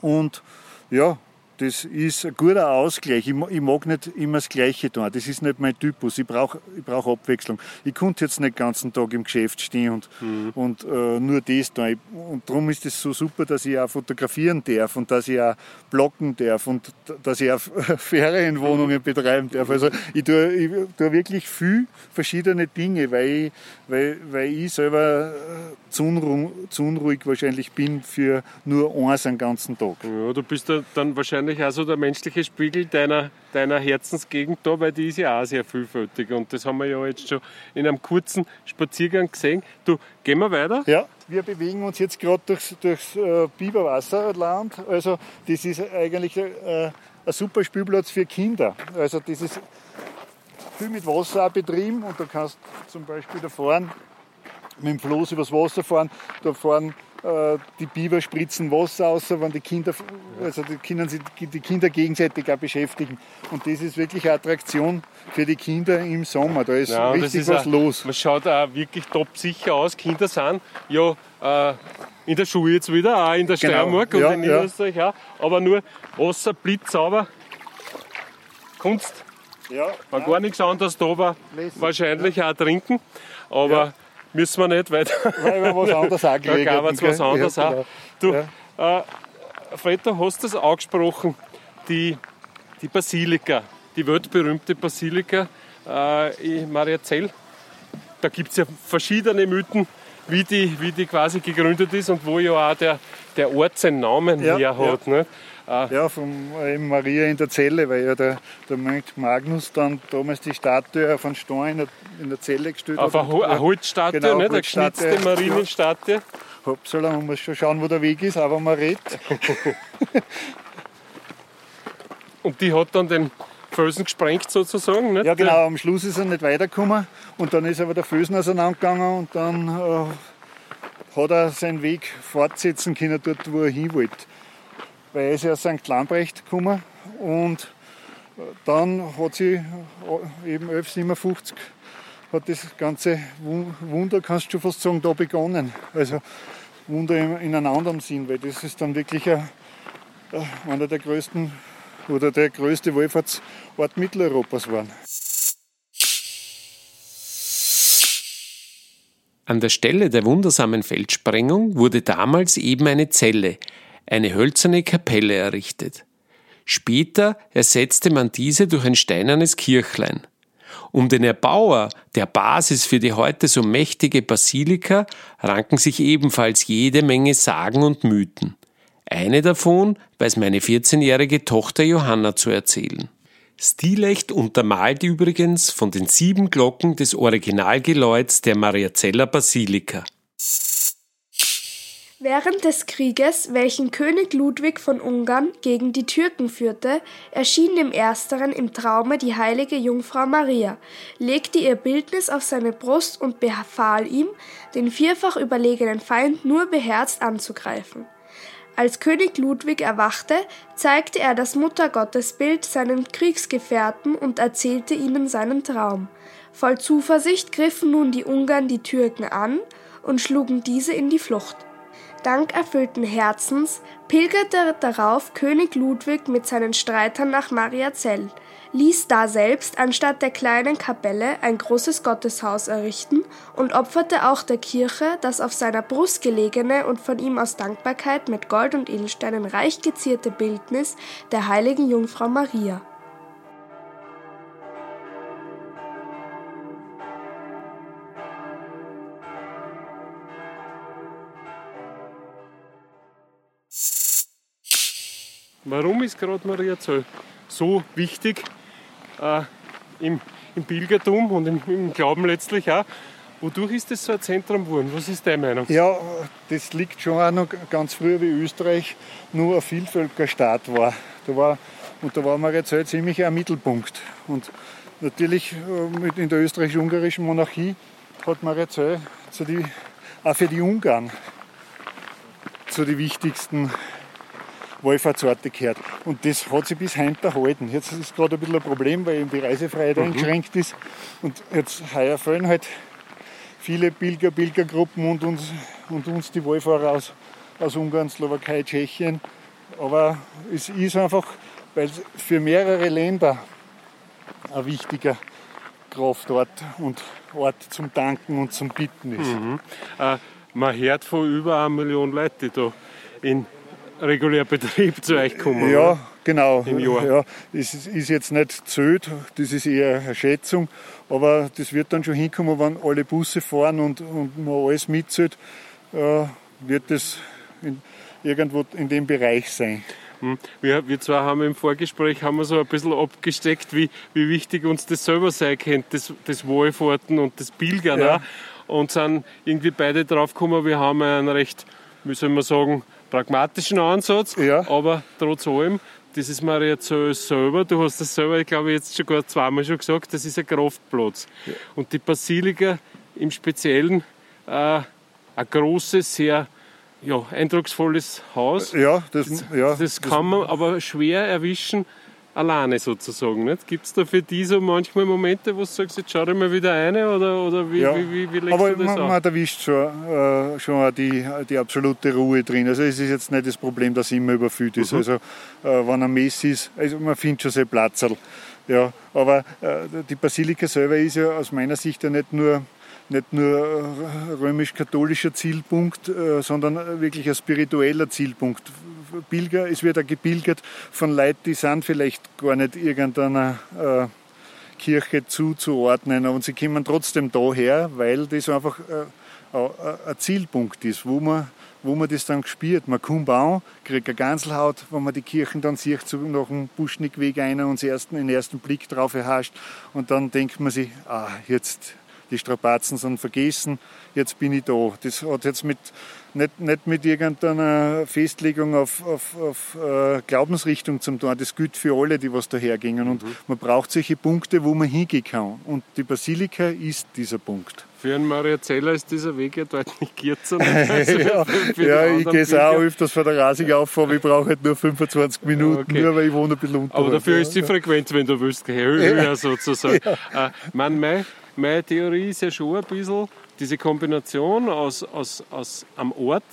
Und ja, das ist ein guter Ausgleich. Ich, ich, mag nicht immer das Gleiche tun. Das ist nicht mein Typus. Ich brauche ich brauch Abwechslung. Ich konnte jetzt nicht den ganzen Tag im Geschäft stehen und, mhm. und äh, nur das tun. Und darum ist es so super, dass ich auch fotografieren darf und dass ich auch blocken darf und dass ich auch Ferienwohnungen betreiben darf. Also ich tue, ich tue wirklich viel verschiedene Dinge, weil ich, weil, weil ich selber äh, zu, unruhig, zu unruhig wahrscheinlich bin für nur eins den ganzen Tag. Ja, du bist dann wahrscheinlich wahrscheinlich auch so der menschliche Spiegel deiner, deiner Herzensgegend da, weil die ist ja auch sehr vielfältig. Und das haben wir ja jetzt schon in einem kurzen Spaziergang gesehen. Du, gehen wir weiter? Ja, wir bewegen uns jetzt gerade durchs, durchs äh, Biberwasserland. Also das ist eigentlich äh, ein super Spielplatz für Kinder. Also das ist viel mit Wasser auch betrieben und da kannst zum Beispiel da fahren, mit dem Floß übers Wasser fahren. Da fahren äh, die Biber spritzen Wasser aus, wenn die Kinder, also die, Kinder, die Kinder gegenseitig auch beschäftigen. Und das ist wirklich eine Attraktion für die Kinder im Sommer. Da ist ja, richtig ist was auch, los. Man schaut auch wirklich top sicher aus. Kinder sind ja äh, in der Schule jetzt wieder, auch in der genau. Steiermark und ja, in Niederösterreich ja. auch. Aber nur Wasser blitzsauber. Kunst. Ja, war gar nichts anderes da, aber wahrscheinlich auch trinken. Aber müssen wir nicht, weil, weil wir was anderes auch Da gab es was anderes ja. Genau. Du, ja. äh, Fred, du hast das angesprochen, die, die Basilika, die weltberühmte Basilika äh, in Mariazell. Da gibt es ja verschiedene Mythen, wie die, wie die quasi gegründet ist und wo ja auch der, der Ort seinen Namen ja, her hat. Ja. Ah. Ja, von eben Maria in der Zelle, weil ja der, der Mönch Magnus dann damals die Statue von Stein in der, in der Zelle gestellt Auf hat. Auf eine Holzstatue, genau, nicht? eine geschnitzte Marienstatue. Ja. Hoppsala, man muss schon schauen, wo der Weg ist, aber man redet. und die hat dann den Felsen gesprengt sozusagen. Nicht? Ja genau, am Schluss ist er nicht weitergekommen und dann ist aber der Felsen auseinandergegangen und dann äh, hat er seinen Weg fortsetzen können dort, wo er hin wollte weil er ist ja aus St. Lambrecht gekommen und dann hat sie eben 1157 hat das ganze Wunder, kannst du fast sagen, da begonnen. Also Wunder in einem anderen Sinn, weil das ist dann wirklich ein, einer der größten oder der größte Wohlfahrtsort Mitteleuropas waren. An der Stelle der wundersamen Feldsprengung wurde damals eben eine Zelle, eine hölzerne Kapelle errichtet. Später ersetzte man diese durch ein steinernes Kirchlein. Um den Erbauer der Basis für die heute so mächtige Basilika ranken sich ebenfalls jede Menge Sagen und Mythen. Eine davon weiß meine 14-jährige Tochter Johanna zu erzählen. Stilecht untermalt übrigens von den sieben Glocken des Originalgeläuts der Mariazeller Basilika. Während des Krieges, welchen König Ludwig von Ungarn gegen die Türken führte, erschien dem Ersteren im Traume die heilige Jungfrau Maria, legte ihr Bildnis auf seine Brust und befahl ihm, den vierfach überlegenen Feind nur beherzt anzugreifen. Als König Ludwig erwachte, zeigte er das Muttergottesbild seinen Kriegsgefährten und erzählte ihnen seinen Traum. Voll Zuversicht griffen nun die Ungarn die Türken an und schlugen diese in die Flucht dankerfüllten Herzens pilgerte darauf König Ludwig mit seinen Streitern nach Mariazell, ließ daselbst anstatt der kleinen Kapelle ein großes Gotteshaus errichten und opferte auch der Kirche das auf seiner Brust gelegene und von ihm aus Dankbarkeit mit Gold und Edelsteinen reich gezierte Bildnis der heiligen Jungfrau Maria. Warum ist gerade Maria Zöll so wichtig äh, im, im Pilgertum und im, im, Glauben letztlich auch? Wodurch ist das so ein Zentrum geworden? Was ist deine Meinung? Ja, das liegt schon auch noch ganz früher wie Österreich nur ein Vielvölkerstaat war. Da war und da war Maria Zöll ziemlich ein Mittelpunkt. Und natürlich äh, in der österreichisch-ungarischen Monarchie hat Maria Zöll zu die, auch für die Ungarn zu den wichtigsten Wallfahrtsorte gehört. Und das hat sich bis heute erhalten. Jetzt ist gerade ein bisschen ein Problem, weil eben die Reisefreiheit mhm. eingeschränkt ist. Und jetzt heuer fallen halt viele Pilger, Pilgergruppen und uns, und uns die Wallfahrer aus, aus Ungarn, Slowakei, Tschechien. Aber es ist einfach, weil es für mehrere Länder ein wichtiger Kraftort und Ort zum Danken und zum Bitten ist. Mhm. Äh, man hört von über einer Million Leuten, die da in regulär Betrieb zu euch kommen. Ja, oder? genau. Im Jahr. Ja, das ist jetzt nicht zöd, das ist eher eine Schätzung, aber das wird dann schon hinkommen, wenn alle Busse fahren und, und man alles mitzählt, äh, wird das in, irgendwo in dem Bereich sein. Hm. Wir, wir zwei haben im Vorgespräch haben wir so ein bisschen abgesteckt, wie, wie wichtig uns das selber sein könnte, das, das Wohlfahrten und das Pilgern. Ja. Und sind irgendwie beide drauf gekommen, wir haben einen recht, wie soll man sagen, pragmatischen Ansatz, ja. aber trotz allem, das ist mir jetzt so selber, du hast das selber, ich glaube, jetzt schon gar zweimal schon gesagt, das ist ein Kraftplatz. Ja. Und die Basilika im Speziellen äh, ein großes, sehr ja, eindrucksvolles Haus. Ja, das, ja, das kann man aber schwer erwischen alleine sozusagen. Gibt es da für die so manchmal Momente, wo du sagst, jetzt schau dir mal wieder eine oder, oder wie, ja, wie, wie, wie legst aber du das man, man erwischt schon, äh, schon die, die absolute Ruhe drin. Also es ist jetzt nicht das Problem, dass immer überfüllt ist. Mhm. Also äh, wenn ein Mess ist, also man findet schon sein Platz. Ja, aber äh, die Basilika selber ist ja aus meiner Sicht ja nicht nur nicht nur römisch-katholischer Zielpunkt, äh, sondern wirklich ein spiritueller Zielpunkt. Pilger, es wird auch gebildet von Leuten, die sind vielleicht gar nicht irgendeiner äh, Kirche zuzuordnen, und sie kommen trotzdem daher, weil das einfach äh, ein Zielpunkt ist, wo man, wo man das dann spürt. Man kommt an, kriegt eine Ganselhaut, wenn man die Kirchen dann sieht, so nach dem Buschnickweg einer und den ersten, den ersten Blick drauf erhascht und dann denkt man sich, ah, jetzt die Strapazen sind vergessen, jetzt bin ich da. Das hat jetzt mit, nicht, nicht mit irgendeiner Festlegung auf, auf, auf äh, Glaubensrichtung zum tun. Das gilt für alle, die was dahergingen. Und mhm. man braucht solche Punkte, wo man hingehen kann. Und die Basilika ist dieser Punkt. Für einen Maria Zeller ist dieser Weg ja deutlich kürzer. Also ja, ja ich gehe es auch öfters von der Rasig auf, aber ich brauche halt nur 25 Minuten, okay. nur weil ich wohne ein bisschen unter. Aber dafür ist die Frequenz, wenn du willst, höher ja. sozusagen. Ja. Äh, mein, meine, Theorie ist ja schon ein bisschen diese Kombination aus, aus, aus am Ort,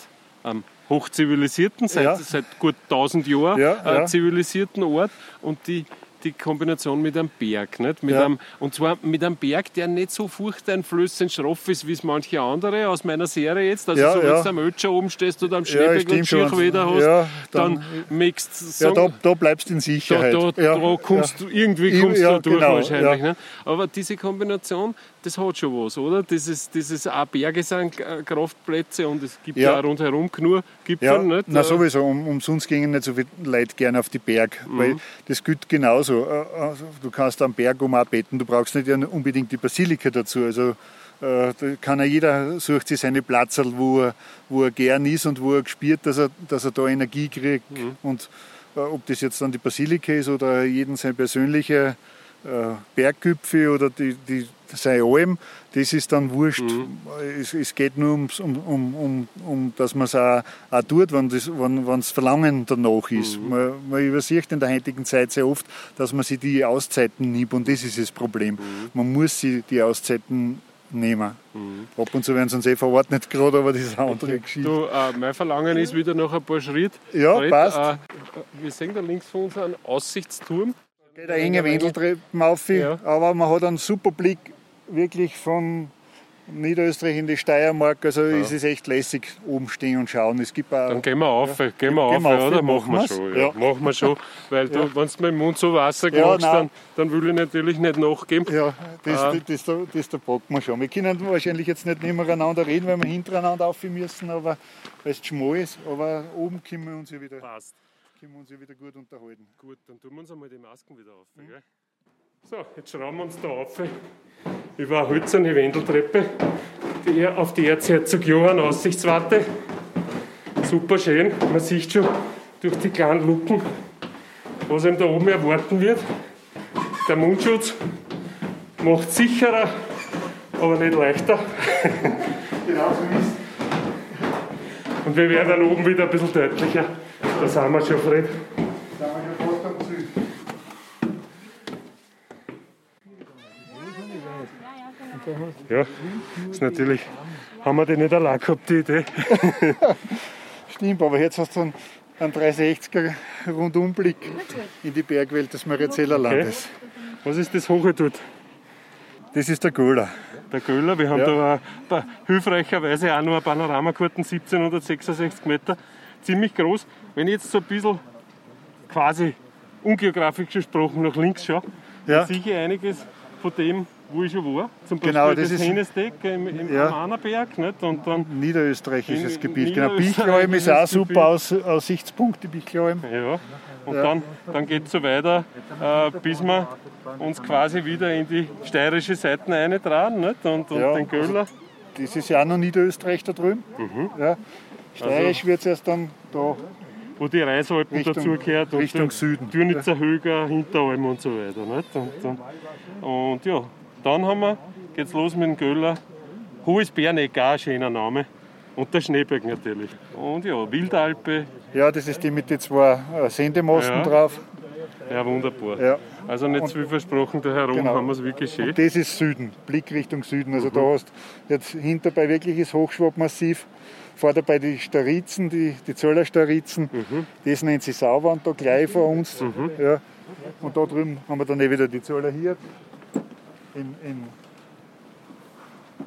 am hochzivilisierten, seit, ja. seit gut 1000 Jahren ja, äh, zivilisierten Ort und die die Kombination mit einem Berg. Nicht? Mit ja. einem, und zwar mit einem Berg, der nicht so furchteinflößend schroff ist, wie es manche andere aus meiner Serie jetzt. Also ja, so, wenn du am Ötscher oben stehst oder am Schneeberg ja, und Schirchweder hast, ja, dann, dann mixt Ja, da, da bleibst du in Sicherheit. Da, da, da kommst du, irgendwie kommst du durch genau, wahrscheinlich. Ne? Aber diese Kombination, das hat schon was, oder? Dieses, dieses auch Berge sind Kraftplätze und es gibt ja, ja rundherum genug Gipfel. Ja, nicht? Na sowieso, um, umsonst gingen nicht so viele Leute gerne auf die Berg, mhm. weil das gilt genauso. Äh, also, du kannst am Berg um beten, du brauchst nicht unbedingt die Basilika dazu. Also äh, da kann ja jeder sucht sich seine Platz, wo er, wo er gern ist und wo er spürt, dass er, dass er da Energie kriegt. Mhm. Und äh, ob das jetzt dann die Basilika ist oder jeden sein persönlicher äh, Berggipfel oder die, die, seine Alm, das ist dann wurscht. Mhm. Es, es, geht nur ums, um, um, um, um dass man es auch, auch tut, wenn das wenn, das Verlangen danach ist. Mhm. Man, man übersieht in der heutigen Zeit sehr oft, dass man sich die Auszeiten nimmt und das ist das Problem. Mhm. Man muss sich die Auszeiten nehmen. Mhm. Ab und zu werden sie uns eh verordnet gerade, aber das ist eine andere Geschichte. Du, äh, mein Verlangen ist wieder noch ein paar Schritte. Ja, Schritt, passt. Äh, wir sehen da links von uns einen Aussichtsturm. Geht eine enge Wendeltreppen auf, ja. aber man hat einen super Blick wirklich von Niederösterreich in die Steiermark. Also ja. ist es echt lässig, oben stehen und schauen. Es gibt auch, Dann gehen wir auf, ja. gehen wir auf, gehen wir auf oder? Machen wir schon. Ja. Machen wir schon. Weil du, wenn du mit dem Mund so Wasser kriegst, dann, dann will ich natürlich nicht nachgeben. Ja, das, ah. das, das, das, das packen wir schon. Wir können wahrscheinlich jetzt nicht nebeneinander reden, weil wir hintereinander auf müssen, aber weil es schmal ist. Aber oben können wir uns ja wieder. Passt können wir uns ja wieder gut unterhalten. Gut, dann tun wir uns einmal die Masken wieder auf. Mhm. So, jetzt schrauben wir uns da auf über eine hölzerne Wendeltreppe die, auf die Erzherzog Johann Aussichtswarte. Super schön, man sieht schon durch die kleinen Luken, was ihm da oben erwarten wird. Der Mundschutz macht sicherer, aber nicht leichter. genau so ist Und wir werden dann oben wieder ein bisschen deutlicher. Da sind wir schon, Fred. Da sind wir schon fast am Ziel. Ja, ist natürlich, haben wir die nicht allein gehabt, die Idee. Stimmt, aber jetzt hast du einen, einen 360er Rundumblick in die Bergwelt des Mariazeller Landes. Okay. Was ist das hohe dort? Das ist der Göller. Der Göller, wir haben ja. da hilfreicherweise auch noch eine Panoramakarten, 1766 Meter, ziemlich groß. Wenn ich jetzt so ein bisschen quasi ungeografisch gesprochen nach links schaue, ja. sehe ich einiges von dem, wo ich schon war. Zum Beispiel genau, das, das Hennesteck im, im ja. Amanerberg. Nicht? Und dann Niederösterreichisches in, Gebiet. Genau. Bichlheim ist auch super Aus, Aussichtspunkt, die Bichlheim. Ja. Und ja. dann, dann geht es so weiter, äh, bis wir uns quasi wieder in die steirische Seite eintragen nicht? und, und ja, den Göller. Also, das ist ja auch noch Niederösterreich da drüben. Mhm. Ja. Steirisch also, wird es erst dann da wo die Reisalpen dazugehört. Richtung Süden. Dürnitzer Höger, Hinteralm und so weiter. Nicht? Und, und, und ja, dann haben wir, geht's los mit dem Göller. Hohes Berneck, auch ein schöner Name. Und der Schneeberg natürlich. Und ja, Wildalpe. Ja, das ist die mit den zwei äh, Sendemasten ja. drauf. Ja, wunderbar. Ja. Also nicht zu viel versprochen, da herum genau. haben wir es wirklich schön. Und das ist Süden, Blick Richtung Süden. Also mhm. da hast jetzt hinterbei wirkliches Hochschwabmassiv vor dabei die Starizen, die, die Zöller Starizen, mhm. das nennt sich Sauwand da gleich vor uns. Mhm. Ja. Und da drüben haben wir dann eh wieder die Zöller hier. In, in,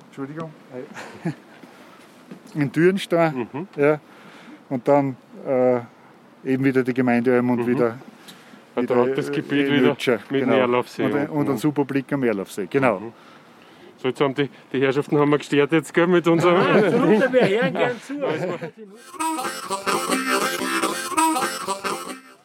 Entschuldigung. In Dürnstein. Mhm. Ja. Und dann äh, eben wieder die Gemeinde und mhm. wieder wieder, das Gebiet wieder Lütscher, mit genau. Meerlaufsee. Und, und, und ein super Blick am Meerlaufsee, genau. Mhm. So, jetzt haben die, die Herrschaften haben wir gestört jetzt gell, mit unserem. Ja, absolut, wir hören gern zu.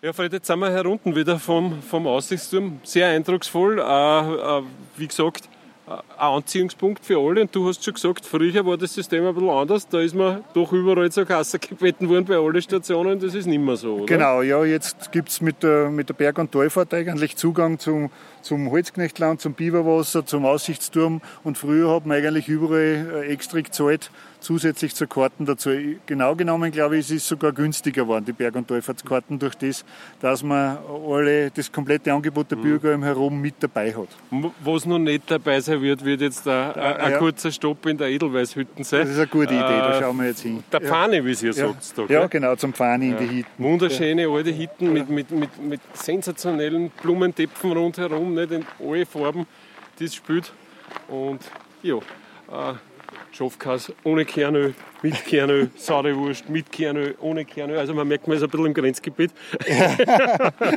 Ja, Fred, jetzt sind wir herunten wieder vom, vom Aussichtsturm. Sehr eindrucksvoll. Äh, äh, wie gesagt, ein Anziehungspunkt für alle. Und du hast schon gesagt, früher war das System ein bisschen anders. Da ist man doch überall zur Kasse gebeten worden bei allen Stationen. Das ist nicht mehr so, oder? Genau, ja, jetzt gibt es mit der, mit der Berg- und Talfahrt eigentlich Zugang zum, zum Holzknechtland, zum Biberwasser, zum Aussichtsturm. Und früher hat man eigentlich überall äh, extra gezahlt zusätzlich zur Karten dazu. Genau genommen, glaube ich, ist es sogar günstiger geworden, die Berg- und Talfahrtskarten, durch das, dass man alle, das komplette Angebot der mhm. Bürger im Herum mit dabei hat. Was noch nicht dabei sein wird, wird jetzt ein, ein ja. kurzer Stopp in der Edelweißhütten sein. Das ist eine gute Idee, da äh, schauen wir jetzt hin. Der Pfane, wie Sie ja sagt. Da, ja, genau, zum Pfane in die Hütten. Wunderschöne alte Hütten mit, mit, mit, mit sensationellen Blumentöpfen rundherum, nicht in alle Farben, das spielt. Und ja, äh, Schafkas ohne Kernöl, mit Kernöl, saure Wurst, mit Kernöl, ohne Kernöl. Also man merkt, man ist ein bisschen im Grenzgebiet.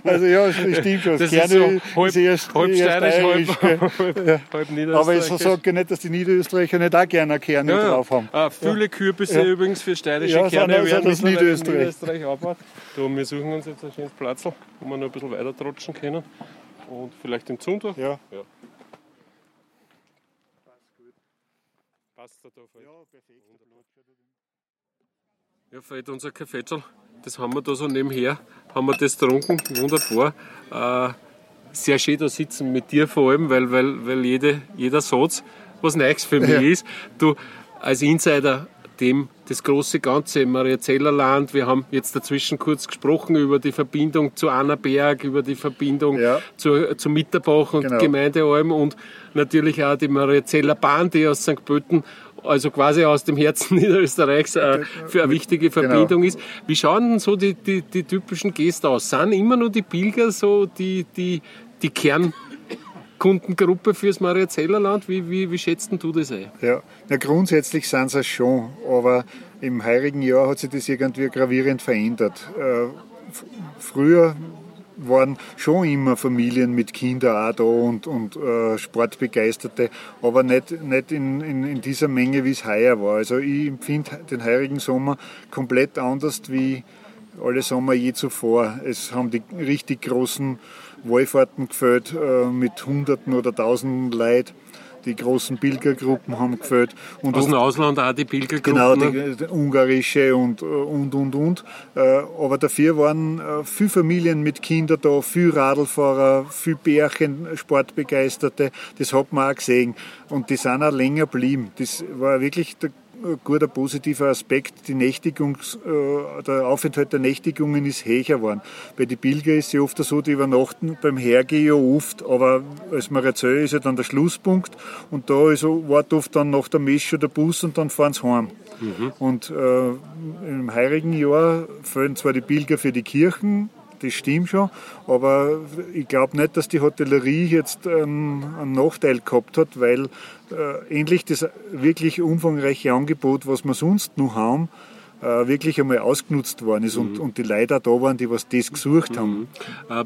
also ja, das stimmt schon. Das Kernöl ist so halb, ist erst, halb steirisch, halb, halb, ja. halb Aber ich sage nicht, dass die Niederösterreicher nicht auch gerne Kernöl ja, drauf haben. Ah, viele Kürbisse ja. übrigens für steirische ja, Kerne also werden das Niederösterreich. Niederösterreich abbaut. Da, wir suchen uns jetzt ein schönes Platz, wo wir noch ein bisschen weiter trotschen können. Und vielleicht den Zundor. Ja. Passt da drauf. Ja, perfekt. Ja, Fred, unser Kaffeetschal, das haben wir da so nebenher, haben wir das getrunken, wunderbar. Äh, sehr schön da sitzen mit dir vor allem, weil, weil, weil jede, jeder Satz was Neues für mich ja. ist. Du als Insider dem das große Ganze im Mariazellerland. Wir haben jetzt dazwischen kurz gesprochen über die Verbindung zu Annaberg, über die Verbindung ja. zu, zu Mitterbach und genau. Gemeindealm und natürlich auch die Mariazeller Bahn, die aus St. Pölten also quasi aus dem Herzen Niederösterreichs äh, für eine wichtige genau. Verbindung genau. ist. Wie schauen denn so die, die, die typischen Gäste aus? Sind immer nur die Pilger so die, die, die Kern Kundengruppe fürs Mariazellerland? Wie, wie, wie schätzt du das ein? Ja, na, grundsätzlich sind sie schon, aber im heurigen Jahr hat sich das irgendwie gravierend verändert. Äh, früher waren schon immer Familien mit Kindern auch da und, und äh, Sportbegeisterte, aber nicht, nicht in, in, in dieser Menge, wie es heuer war. Also ich empfinde den heurigen Sommer komplett anders wie alle Sommer je zuvor. Es haben die richtig großen Wallfahrten gefällt äh, mit Hunderten oder Tausenden Leuten. Die großen Pilgergruppen haben gefällt. Und Aus dem Ausland auch die Pilgergruppen? Genau, die, die ungarische und, äh, und, und, und. Äh, aber dafür waren äh, viele Familien mit Kindern da, viele Radlfahrer, viele Bärchen, Sportbegeisterte. Das hat man auch gesehen. Und die sind auch länger geblieben. Das war wirklich der guter positiver Aspekt. Die Nächtigungs, äh, der Aufenthalt der Nächtigungen ist höher geworden. Bei den Pilger ist es ja oft so, die übernachten beim Hergehen ja oft, aber als Marazell ist ja dann der Schlusspunkt und da ist, wartet oft dann nach der Messe schon der Bus und dann fahren sie heim. Mhm. Und äh, im heurigen Jahr fehlen zwar die Pilger für die Kirchen, das stimmt schon, aber ich glaube nicht, dass die Hotellerie jetzt ähm, einen Nachteil gehabt hat, weil äh, endlich das wirklich umfangreiche Angebot, was wir sonst noch haben, äh, wirklich einmal ausgenutzt worden ist und, mhm. und die Leute da waren, die was das gesucht mhm. haben. Äh,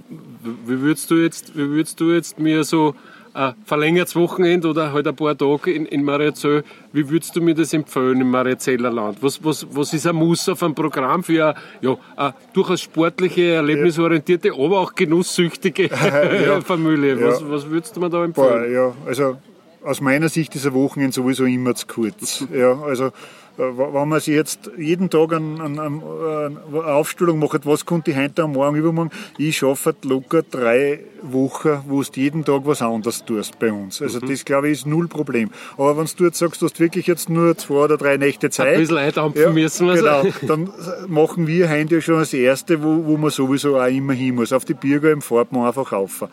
wie würdest du jetzt, wie würdest du jetzt mir so ein verlängertes Wochenende oder halt ein paar Tage in, in Mariazell, wie würdest du mir das empfehlen im Mariazeller Land? Was, was, was ist ein Muss auf einem Programm für eine, ja, eine durchaus sportliche, erlebnisorientierte, aber auch genusssüchtige ja. Familie? Was, ja. was würdest du mir da empfehlen? Boah, ja, also aus meiner Sicht ist ein Wochenende sowieso immer zu kurz. Ja, also äh, wenn man sich jetzt jeden Tag eine, eine, eine Aufstellung macht, was könnte ich heute am Morgen, übermorgen, ich schaffe locker drei Wochen, wo du jeden Tag was anderes tust bei uns. Also mhm. das, glaube ich, ist null Problem. Aber wenn du jetzt sagst, du hast wirklich jetzt nur zwei oder drei Nächte Zeit. Ein bisschen eindampfen ja, müssen wir Genau, dann machen wir heute ja schon das Erste, wo, wo man sowieso auch immer hin muss. Auf die Bürger im fährt man einfach auf.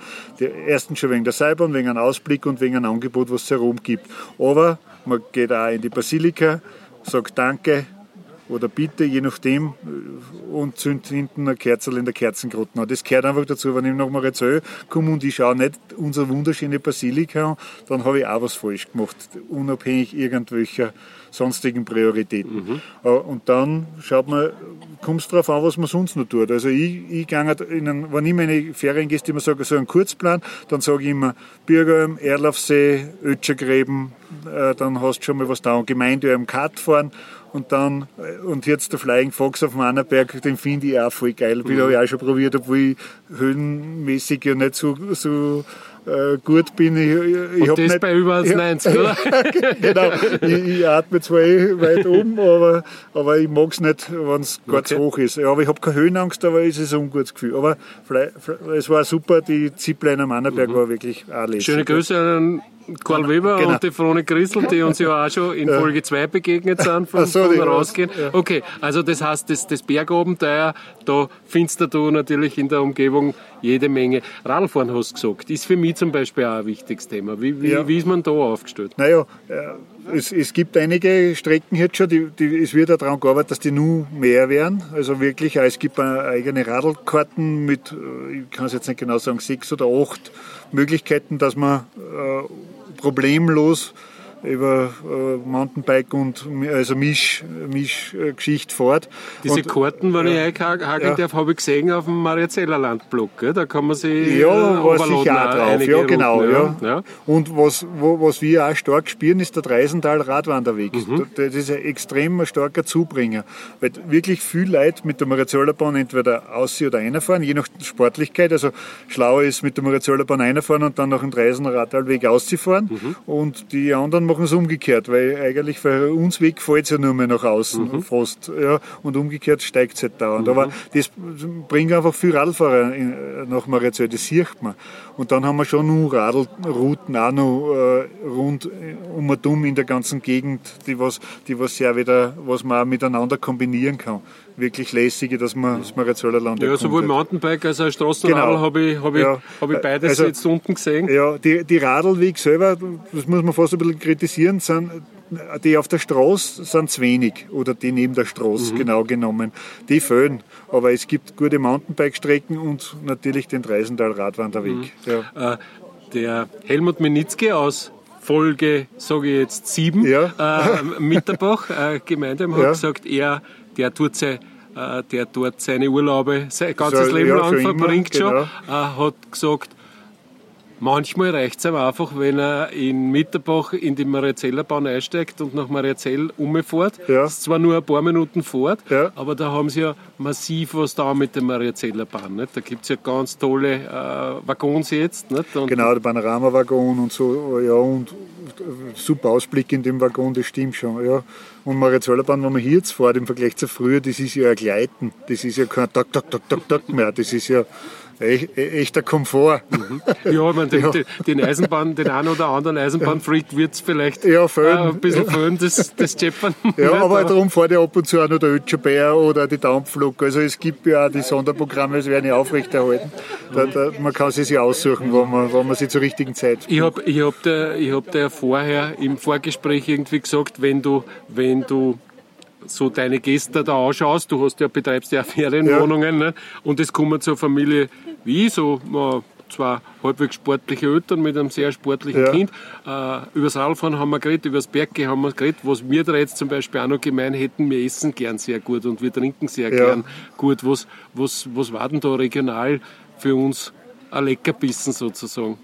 erstens schon wegen der Seilbahn, wegen einem Ausblick und wegen einem Angebot, was es herum gibt. Aber man geht auch in die Basilika, sagt Danke oder Bitte, je nachdem, und zündet hinten eine Kerzel in der Kerzengrotte an. Das gehört einfach dazu. Wenn ich nach Marazell komme und ich schaue nicht unsere wunderschöne Basilika an, dann habe ich auch was falsch gemacht, unabhängig irgendwelcher sonstigen Prioritäten. Mhm. Äh, und dann schaut man, kommt es darauf an, was man sonst noch tut. Also ich, ich gehe in einen, wenn ich meine Feriengäste immer sage, so einen Kurzplan, dann sage ich immer Bürgerm, Erlaufsee, Ötschergräben, äh, dann hast du schon mal was da und Gemeinde am Kat fahren und dann, äh, und jetzt der Flying Fox auf dem Annaberg, den finde ich auch voll geil. Mhm. Den habe ich auch schon probiert, obwohl ich höhenmäßig ja nicht so, so äh, gut bin. Ich, ich Und das nicht, bei über 1,90, oder? genau, ich, ich atme zwar eh weit oben, aber, aber ich mag es nicht, wenn es okay. ganz hoch ist. Ja, aber ich habe keine Höhenangst, aber es ist ein ungutes Gefühl. Aber es war super, die Zipline am Annerberg mhm. war wirklich auch lässig. Schöne Grüße an Karl Weber genau. und die Veronik Grissel, die uns ja auch schon in Folge 2 begegnet sind, vom, so, vom Rausgehen. Ja. Okay, also das heißt, das, das Bergabenteuer, da findest du natürlich in der Umgebung jede Menge. Radfahren hast du gesagt, ist für mich zum Beispiel auch ein wichtiges Thema. Wie, wie, ja. wie ist man da aufgestellt? Naja, äh, es, es gibt einige Strecken jetzt schon, die, die, es wird daran gearbeitet, dass die nur mehr werden. Also wirklich, es gibt eigene Radlkarten mit, äh, ich kann es jetzt nicht genau sagen, sechs oder acht Möglichkeiten, dass man äh, problemlos über äh, Mountainbike und also Misch, Mischgeschichte fährt. Diese und, Karten, wenn ja, ich einhaken ja. darf, habe ich gesehen auf dem Mariazeller Landblock. Da kann man sie Ja, äh, war sicher auch drauf. Ja, genau. Routen, ja. ja. Und was, wo, was wir auch stark spüren, ist der Dreisental Radwanderweg. Mhm. Das ist ein extrem starker Zubringer. Weil wirklich viel Leute mit der Mariazeller Bahn entweder aussehen oder reinfahren, je nach Sportlichkeit. Also schlauer ist mit der Mariazeller Bahn reinfahren und dann nach dem Dreisenradtalweg auszufahren. Mhm. Und die anderen machen es umgekehrt, weil eigentlich für uns Weg fällt es ja nur mehr nach außen mhm. fast. Ja, und umgekehrt steigt es halt dauernd. Mhm. Aber das bringt einfach viel Radfahrer nach Mariazell, das sieht man. Und dann haben wir schon nur Radlrouten auch noch äh, rund um und um in der ganzen Gegend, die was, die was ja wieder, was man auch miteinander kombinieren kann wirklich lässige, dass man das Mariazeller Land Ja, sowohl Mountainbike als auch Straßenradl genau. habe ich, hab ich, ja. hab ich beides also, jetzt unten gesehen. Ja, die, die Radlweg selber, das muss man fast ein bisschen kritisieren, sind die auf der Straße sind es wenig oder die neben der Straße mhm. genau genommen. Die fehlen. Aber es gibt gute Mountainbike-Strecken und natürlich den Dreisental-Radwanderweg. Mhm. Ja. Äh, der Helmut Menitzke aus Folge, sage ich jetzt, sieben, ja. äh, Mitterbach, äh, Gemeinde, hat ja. gesagt, er der tut sein äh, der dort seine Urlaube sein ganzes so, Leben ja, lang verbringt immer, schon, genau. Äh, hat gesagt, manchmal reicht es ihm einfach, wenn er in Mitterbach in die Mariazellerbahn einsteigt und nach Mariazell umfährt. Ja. Das ist zwar nur ein paar Minuten fort, ja. aber da haben sie ja massiv was da mit der Mariazellerbahn. Nicht? Da gibt es ja ganz tolle äh, Waggons jetzt. Genau, der Panorama-Waggon und so, ja, und super Ausblick in dem Waggon, das stimmt schon. Ja. Und Mariazöllerbahn, wenn man hier jetzt fährt, im Vergleich zu früher, das ist ja ein Gleiten. Das ist ja kein Tak, Tak, Tak, Tak, Tak mehr. Das ist ja echter Komfort. Mhm. Ja, ich meine, den, ja. den, Eisenbahn, den einen oder anderen Eisenbahnfreak wird es vielleicht ja, äh, ein bisschen fehlen, das, das Cheppern. Ja, aber darum fährt ja ab und zu auch noch der Ötscherbeer oder die Dampflok. Also es gibt ja auch die Sonderprogramme, es werden ja aufrechterhalten. Da, da, man kann sie sich aussuchen, wo man, wo man sie zur richtigen Zeit Ich habe ich hab dir, hab dir vorher im Vorgespräch irgendwie gesagt, wenn du, wenn wenn du so deine Gäste da anschaust, du hast ja, betreibst ja Ferienwohnungen, ja. Ne? und es kommen zur Familie wie, so äh, zwei halbwegs sportliche Eltern mit einem sehr sportlichen ja. Kind. Äh, über das Radfahren haben wir geredet, über das Berge haben wir geredet. Was wir da jetzt zum Beispiel auch noch gemein hätten, wir essen gern sehr gut und wir trinken sehr ja. gern gut. Was, was, was war denn da regional für uns ein Leckerbissen sozusagen?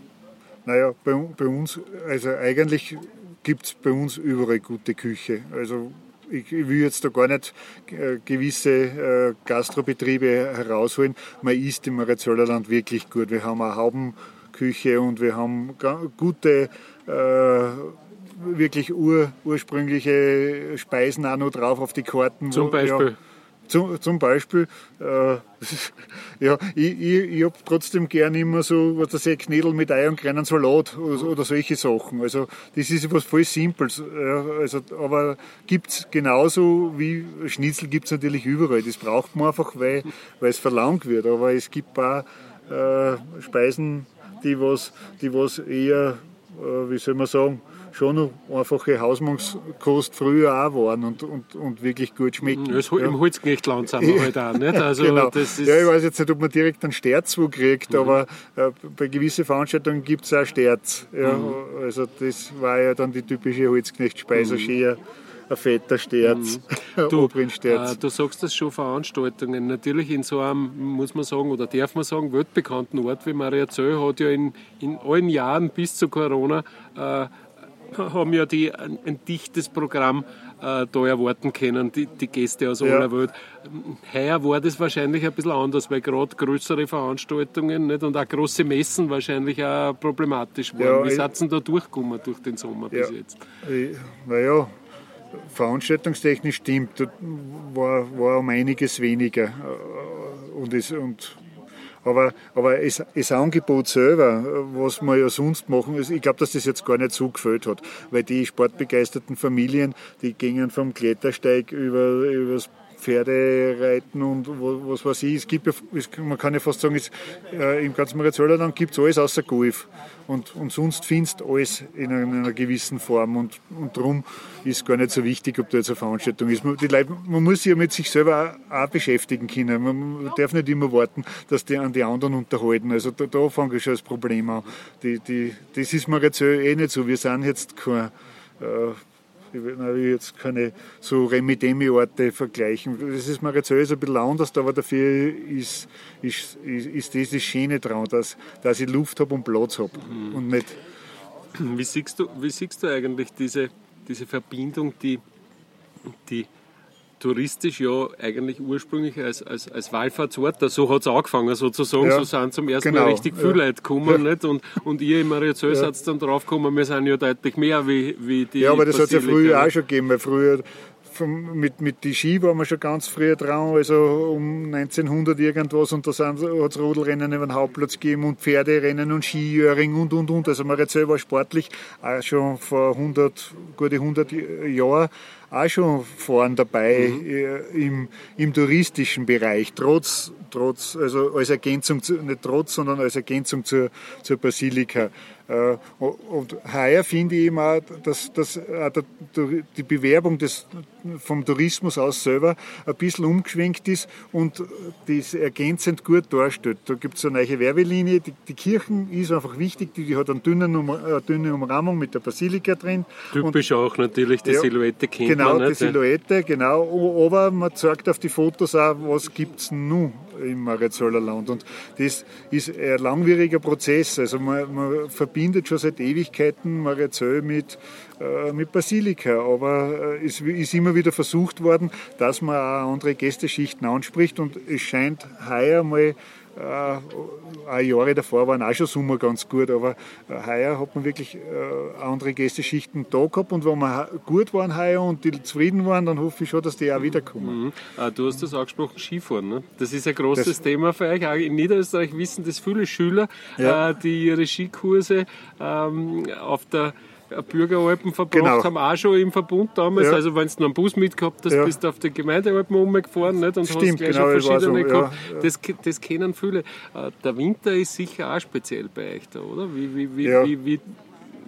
Naja, bei, bei uns, also eigentlich gibt es bei uns überall gute Küche. Also ich, will jetzt da gar nicht äh, gewisse äh, Gastrobetriebe herausholen. Man isst im Mariazöllerland wirklich gut. Wir haben eine Haubenküche und wir haben gute, äh, wirklich ur, ursprüngliche Speisen auch noch drauf auf die Karten. Zum Beispiel? Ja, zum, zum Beispiel, äh, ja, ich, ich, ich habe trotzdem gern immer so, was weiß ich, Knädel mit Ei und kleinen Salat oder, oder, solche Sachen. Also das ist was voll Simples. Also, aber gibt es genauso wie Schnitzel gibt es natürlich überall. Das braucht man einfach, weil, es verlangt wird. Aber es gibt auch äh, Speisen, die was, die was eher, äh, wie soll man sagen, schon einfache Hausmannskost früher auch waren und, und, und wirklich gut schmecken. Ja, ja. Im Holzknechtland sind wir halt auch, nicht? Also genau. das ist ja, ich weiß jetzt nicht, ob man direkt einen Sterz kriegt, mhm. aber äh, bei gewissen Veranstaltungen gibt es auch Sterz. Ja, mhm. Also das war ja dann die typische Holzknechtspeise, mhm. ein fetter Sterz, mhm. du, äh, du sagst das schon, Veranstaltungen. Natürlich in so einem, muss man sagen, oder darf man sagen, weltbekannten Ort wie Mariazell hat ja in, in allen Jahren bis zu Corona äh, haben ja die ein, ein dichtes Programm äh, da erwarten können, die, die Gäste aus Ja. aller Welt. Heuer war das wahrscheinlich ein bisschen anders, weil gerade größere Veranstaltungen nicht, und auch große Messen wahrscheinlich auch problematisch waren. Ja, Wie seid ihr da durchgekommen durch den Sommer bis Ja. jetzt? Äh, Naja, veranstaltungstechnisch stimmt, war, war um einiges weniger. Äh, Und es, und, aber aber es, das Angebot selber, was wir ja sonst machen, ist- ich glaube, dass das jetzt gar nicht so gefällt hat. Weil die sportbegeisterten Familien, die gingen vom Klettersteig über, über das Pferdereiten und was weiß ich. Es gibt ja, man kann ja fast sagen, es, äh, im ganzen Mariazöllerland gibt es alles außer Golf. Und, und sonst findest du alles in einer, in einer gewissen Form. Und, und darum ist gar nicht so wichtig, ob da jetzt eine Veranstaltung ist. Man, die Leute, man muss sich ja mit sich selber auch, auch beschäftigen können. Man, darf nicht immer warten, dass die an die anderen unterhalten. Also da, da fange ich schon das Problem an. Die, die, das ist Mariazöl eh nicht so. Wir sind jetzt kein äh, ich will na, ich will jetzt keine so Remi-Demi-Orte vergleichen. Das ist Mariazell ist ein bisschen anders, aber dafür ist, ist, ist, ist das Schöne dran, dass, dass ich Luft habe und Platz habe. Und nicht, Wie siehst du, wie siehst du eigentlich diese, diese Verbindung, die, die touristisch ja eigentlich ursprünglich als, als, als Wallfahrtsort, so hat es angefangen sozusagen, Ja, so sind zum ersten genau, Mal richtig viele ja. Leute gekommen nicht? Und, und ihr im Mariazell Ja. seid dann drauf gekommen, wir sind ja deutlich mehr wie, wie die ja, aber das hat es ja früher auch schon gegeben. Weil früher vom, mit, mit die Ski waren wir schon ganz früher dran, also um 1900 irgendwas und da hat es Rodelrennen über den Hauptplatz gegeben und Pferderennen und Skijöring und und und. Also Mariazell war sportlich auch schon vor 100, gute 100 Jahren auch schon vorn dabei äh, im, im touristischen Bereich, trotz, trotz, also als Ergänzung, zu, nicht trotz, sondern als Ergänzung zur, zur Basilika. Äh, Und heuer finde ich auch, dass, dass die Bewerbung des, vom Tourismus aus selber ein bisschen umgeschwenkt ist und das ergänzend gut darstellt. Da gibt es eine neue Werbelinie. Die, die Kirchen ist einfach wichtig, die, die hat eine dünne, eine dünne Umrahmung mit der Basilika drin. Und Typisch auch natürlich, die Ja, Silhouette kennt Genau, man die. Silhouette, genau. Aber man zeigt auf die Fotos auch, was gibt es nun im Mariazoller Land. Und das ist ein langwieriger Prozess. Also man, man verbindet schon seit Ewigkeiten Mariazell mit, äh, mit Basilika. Aber äh, es ist immer wieder versucht worden, dass man auch andere Gästeschichten anspricht. Und es scheint heuer mal äh, Jahre davor waren auch schon Sommer ganz gut, aber äh, heuer hat man wirklich äh, andere Gästeschichten da gehabt und wenn wir gut waren heuer und die zufrieden waren, dann hoffe ich schon, dass die auch wiederkommen. Mhm. Ah, Du hast das angesprochen, Skifahren. Ne? Das ist ein großes Das- Thema für euch. Auch in Niederösterreich wissen das viele Schüler, Ja. äh, die ihre Skikurse ähm, auf der Bürgeralpen verbracht Genau. haben, auch schon im Verbund damals. Ja. Also wenn du noch einen Bus mitgehabt hast, Ja. bist du auf die Gemeindealpen umgefahren nicht? und Stimmt, hast gleich genau, schon so, verschiedene ja, gehabt. ja. Das, das kennen viele. Äh, Der Winter ist sicher auch speziell bei euch da, oder? Wie, wie, wie,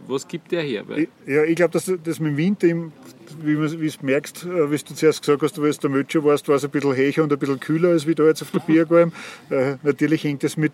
was gibt der her? Weil, Ich- Ja, ich glaube, dass das mit dem Winter, im- wie du merkst, äh, wie du zuerst gesagt hast, du der Mötscher warst, war es ein bisschen hecher und ein bisschen kühler als wie da jetzt auf der Biergalm. äh, natürlich hängt das mit,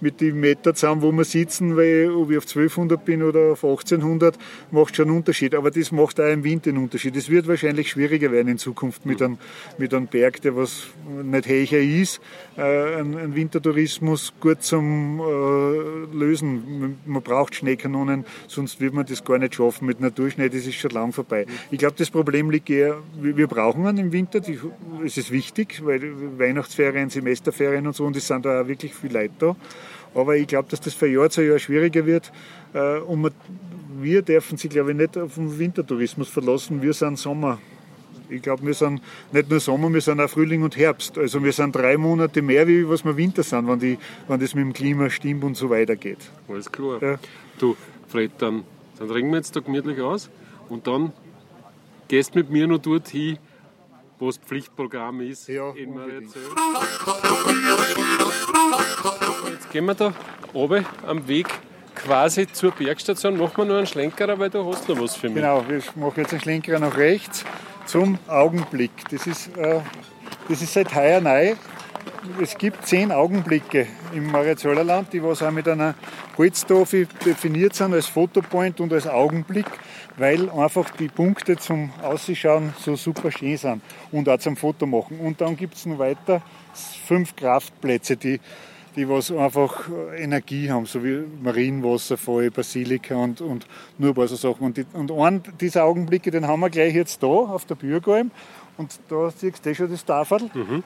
mit den Meter zusammen, wo wir sitzen, weil ob ich auf 1200 bin oder auf 1800, macht schon einen Unterschied. Aber das macht auch im Winter einen Unterschied. Es wird wahrscheinlich schwieriger werden in Zukunft mit einem, mit einem Berg, der was nicht hecher ist, äh, einen, Wintertourismus gut zum äh, Lösen. Man, man braucht Schneekanonen, sonst wird man das gar nicht schaffen. Mit Naturschnee, das ist schon lang vorbei. Ich glaube, das Problem liegt eher, wir, brauchen einen im Winter, die, es ist wichtig, weil Weihnachtsferien, Semesterferien und so, und es sind da auch wirklich viele Leute da. Aber ich glaube, dass das von Jahr zu Jahr schwieriger wird. Äh, und man, wir dürfen sich, glaube ich, nicht auf den Wintertourismus verlassen. Wir sind Sommer. Ich glaube, wir sind nicht nur Sommer, wir sind auch Frühling und Herbst. Also wir sind drei Monate mehr, wie was wir Winter sind, wenn, die, wenn das mit dem Klima stimmt und so weiter geht. Alles klar. Ja. Du, Fred, dann, dann regen wir jetzt da gemütlich aus und dann gehst mit mir noch dorthin, wo das Pflichtprogramm ist Ja, in. Mariazell. Jetzt gehen wir da oben am Weg quasi zur Bergstation. Machen wir noch einen Schlenkerer, weil du hast noch was für mich. Genau, wir machen jetzt einen Schlenker nach rechts zum Augenblick. Das ist, äh, das ist seit heuer neu. Es gibt zehn Augenblicke im Mariazöllerland, die was auch mit einer Holztafel definiert sind als Fotopoint und als Augenblick, weil einfach die Punkte zum Ausschauen so super schön sind und auch zum Foto machen. Und dann gibt es noch weiter fünf Kraftplätze, die die was einfach Energie haben, so wie Marienwasserfall, Basilika und, und nur ein paar so Sachen. Und, die, und einen dieser Augenblicke, den haben wir gleich jetzt da auf der Bürgalm. Und da siehst du schon das Tafel. Mhm.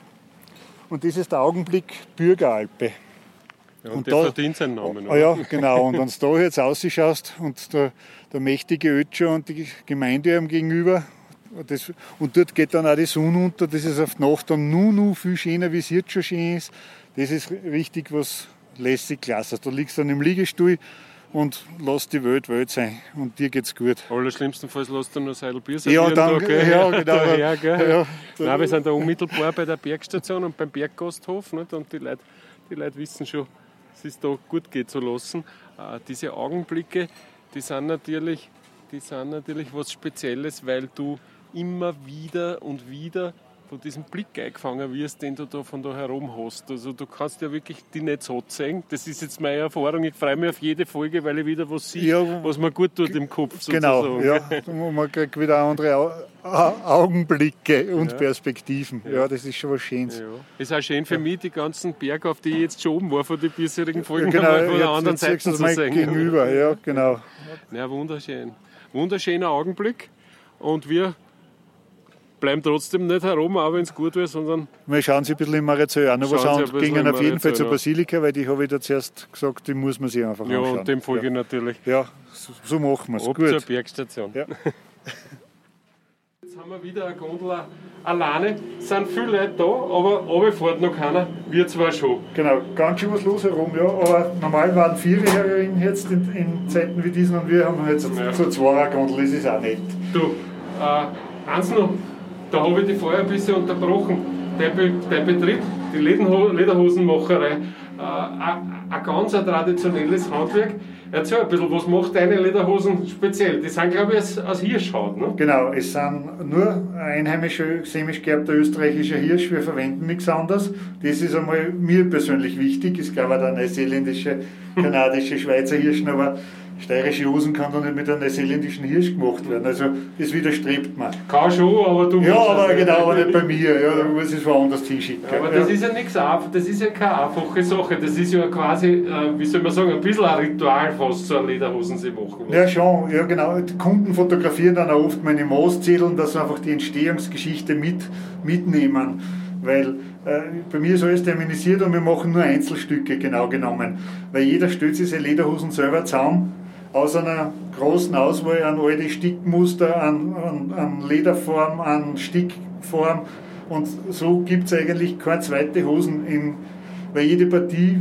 Und das ist der Augenblick Bürgeralpe. Ja, und, und der da, verdient seinen Namen. Oder? Ah ja, genau. Und wenn du da jetzt ausschaust und der, der mächtige Ötscher und die Gemeinde am gegenüber, das, und dort geht dann auch die Sonne unter, das ist auf die Nacht dann nur, nur viel schöner, wie es jetzt schon schön ist. Das ist richtig was lässig klasse. Du liegst dann im Liegestuhl und lass die Welt Welt sein und dir geht's gut. Allerschlimmstenfalls lässt du nur Seidelbier Ja, dann, da, ja, genau. Daher, gell? Ja, Nein, wir sind da unmittelbar bei der Bergstation und beim Berggasthof nicht? und die Leute, die Leute wissen schon, dass es da gut geht zu lassen. Äh, diese Augenblicke, die sind natürlich, die sind natürlich was Spezielles, weil du immer wieder und wieder von diesem Blick eingefangen wirst, den du da von da herum hast. Also du kannst ja wirklich die nicht so sehen. Das ist jetzt meine Erfahrung. Ich freue mich auf jede Folge, weil ich wieder was sehe, ja, was mir gut tut im Kopf. Genau, sozusagen. Genau, ja. Man kriegt wieder andere Augenblicke und ja. Perspektiven. Ja. ja. das ist schon was Schönes. Ja. Ist auch schön für mich, die ganzen Berge, auf die ich jetzt schon oben war, von den bisherigen Folgen, genau, von der anderen Seite zu sehen. Gegenüber, ja, genau. Ja, wunderschön. Wunderschöner Augenblick. Und wir bleiben trotzdem nicht herum, auch wenn es gut wird, sondern. Wir schauen sie ein bisschen im Marizell an. Was an, gingen auf jeden Fall zur Basilika, weil die habe ich da zuerst gesagt, die muss man sich einfach ja, anschauen. Ja, und dem folge ja. ich natürlich. Ja, so, so machen wir es. Ab gut. zur Bergstation. Ja. Jetzt haben wir wieder eine Gondel alleine. Es sind viele Leute da, aber runterfährt noch keiner. Wir zwar schon. Genau, ganz schön was los herum, ja. Aber normal waren vier Herren jetzt in, in, Zeiten wie diesen und wir haben jetzt ja. so zwei Gondel, das ist auch nett. Du, äh, eins noch da habe ich die vorher ein bisschen unterbrochen. Der, Be der Betrieb, die Lederhosenmacherei, äh, ein ganz ein traditionelles Handwerk. Erzähl ein bisschen, was macht deine Lederhosen speziell? Die sind, glaube ich, aus, aus Hirschhaut, ne? Genau, es sind nur einheimischer, chemisch geerbter österreichischer Hirsch. Wir verwenden nichts anderes. Das ist einmal mir persönlich wichtig. Es gab auch der neuseeländische, kanadische, Schweizer Hirsch, aber steirische Hosen kann doch nicht mit einem neuseeländischen Hirsch gemacht werden. Also das widerstrebt man. Kann schon, aber du Ja, aber genau, aber nicht bei mir. Ja, da muss ich es woanders hinschicken. Ja, aber das ist ja nichts das ist ja keine einfache Sache. Das ist ja quasi, äh, wie soll man sagen, ein bisschen ein Ritual fast, so eine Lederhosen sie machen. Ja, schon, ja genau. Die Kunden fotografieren dann auch oft meine Maßzetteln, dass sie einfach die Entstehungsgeschichte mit, mitnehmen. Weil äh, bei mir ist alles terminisiert und wir machen nur Einzelstücke, genau genommen. Weil jeder sich seine Lederhosen selber zusammen aus einer großen Auswahl an alte Stickmuster, an, an, an Lederform, an Stickform. Und so gibt es eigentlich keine zweite Hosen, in, weil jede Partie,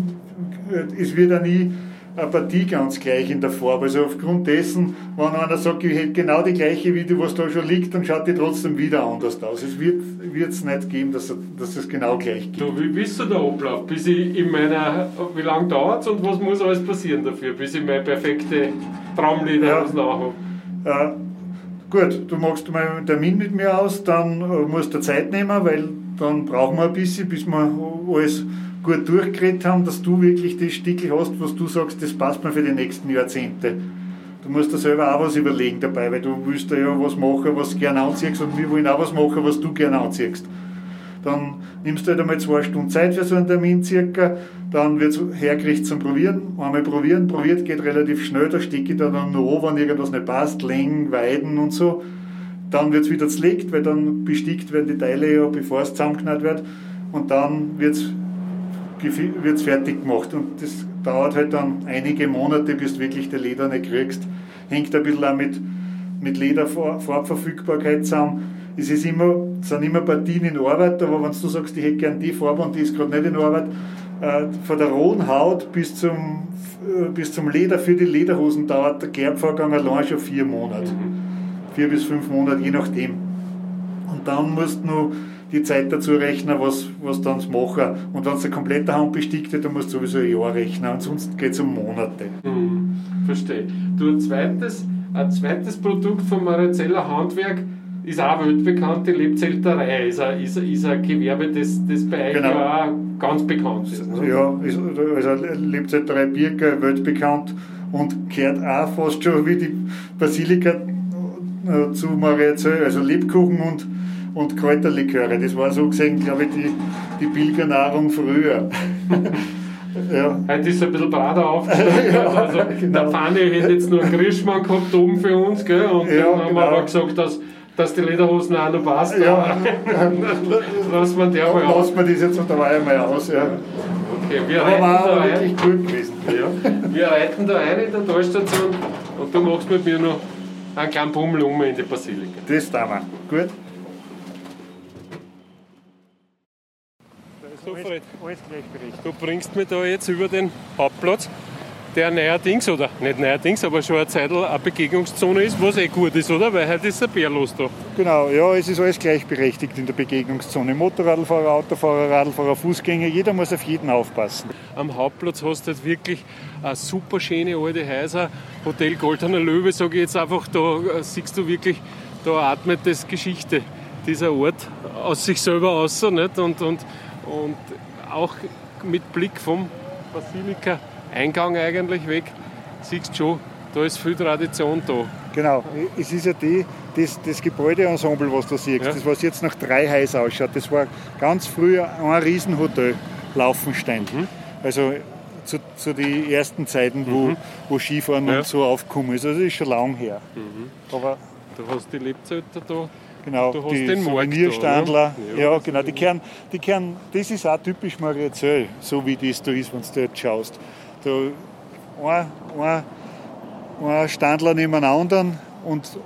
äh, es wird ja nie eine Partie ganz gleich in der Farbe. Also aufgrund dessen, wenn einer sagt, ich hätte genau die gleiche wie die, was da schon liegt, dann schaut die trotzdem wieder anders aus. Es wird es nicht geben, dass, dass es genau gleich gibt. Du, wie bist du der Ablauf? Bis ich in meiner, wie lange dauert es und was muss alles passieren dafür, bis ich meine perfekte Traumlieder ja. habe? Äh, gut, du machst mal einen Termin mit mir aus, dann äh, musst du Zeit nehmen, weil dann brauchen wir ein bisschen, bis wir alles gut durchgeredet haben, dass du wirklich das Stickel hast, was du sagst, das passt mir für die nächsten Jahrzehnte. Du musst da selber auch was überlegen dabei, weil du willst ja was machen, was du gerne anziehst und wir wollen auch was machen, was du gerne anziehst. Dann nimmst du halt einmal zwei Stunden Zeit für so einen Termin circa, dann wird es hergerichtet zum Probieren. Einmal probieren, probiert geht relativ schnell, da stecke ich da dann noch an, wenn irgendwas nicht passt, Längen, Weiden und so. Dann wird es wieder zerlegt, weil dann bestickt werden die Teile ja, bevor es zusammengenäht wird. Und dann wird es wird es fertig gemacht. Und das dauert halt dann einige Monate, bis du wirklich Leder nicht kriegst. Hängt ein bisschen auch mit, mit Lederfarbverfügbarkeit zusammen. Es ist immer, sind immer Partien in Arbeit, aber wenn du sagst, ich hätte gern die Farbe und die ist gerade nicht in Arbeit, äh, von der rohen Haut bis zum, äh, bis zum Leder für die Lederhosen dauert der Gerbvorgang allein schon vier Monate. Mhm. Vier bis fünf Monate, je nachdem. Und dann musst du noch die Zeit dazu rechnen, was, was dann machen. Und wenn es eine komplette Hand bestickt wird, dann musst du sowieso ein Jahr rechnen. Ansonsten geht es um Monate. Mhm, verstehe. Du, ein zweites, ein zweites Produkt vom Marizeller Handwerk ist auch weltbekannt, die Lebzelterei. Ist ein, ist, ist ein Gewerbe, das, das bei euch genau. auch ganz bekannt ist. Ne? Ja, ist, also Lebzelterei Birke weltbekannt und gehört auch fast schon wie die Basilika äh, zu Mariazell, also Lebkuchen und und Kräuterliköre. Das war so gesehen, glaube ich, die, die Pilgernahrung früher. Ja. Heute ist es ein bisschen breiter aufgestellt. ja, also, genau. Der Fanny hätte jetzt nur einen Grischmann gehabt oben für uns, gell? und ja, dann haben genau. wir aber gesagt, dass dass die Lederhosen auch noch passt. Ja. Lass man der mal aus. Lass man das jetzt dabei einmal aus. Ja. Okay, wir aber reiten war da wirklich ein. gut gewesen. Ja. Wir reiten da ein in der Talstation und du machst mit mir noch einen kleinen Pummel um in die Basilika. Das tun wir. Gut. So, Fred, alles gleichberechtigt. Du bringst mich da jetzt über den Hauptplatz der neuerdings, oder nicht neuerdings, aber schon eine Zeit eine Begegnungszone ist, was eh gut ist, oder? Weil heute ist ein Bär los da. Genau, ja, es ist alles gleichberechtigt in der Begegnungszone. Motorradfahrer, Autofahrer, Radlfahrer, Fußgänger, jeder muss auf jeden aufpassen. Am Hauptplatz hast du halt wirklich eine super schöne alte Häuser. Hotel Goldener Löwe, sage ich jetzt einfach, da äh, siehst du wirklich, da atmet das Geschichte dieser Ort aus sich selber aus. Nicht? Und, und, und auch mit Blick vom Basilika Eingang eigentlich weg, siehst du schon, da ist viel Tradition da. Genau, es ist ja die, das, das Gebäudeensemble, was du siehst, ja. das was jetzt nach drei Häusern ausschaut, das war ganz früher ein Riesenhotel, Laufenstein. Mhm. Also zu, zu den ersten Zeiten, wo, mhm. wo Skifahren ja. und so aufgekommen ist. Also das ist schon lang her. Mhm. Aber du hast die Lebzelter da. Genau, du hast die den Souvenirstandler. Ja, ja, genau, die kehren, die kehren, das ist auch typisch Mariazell, so wie das da ist, wenn du dort schaust da ein, ein, ein Standler neben dem anderen und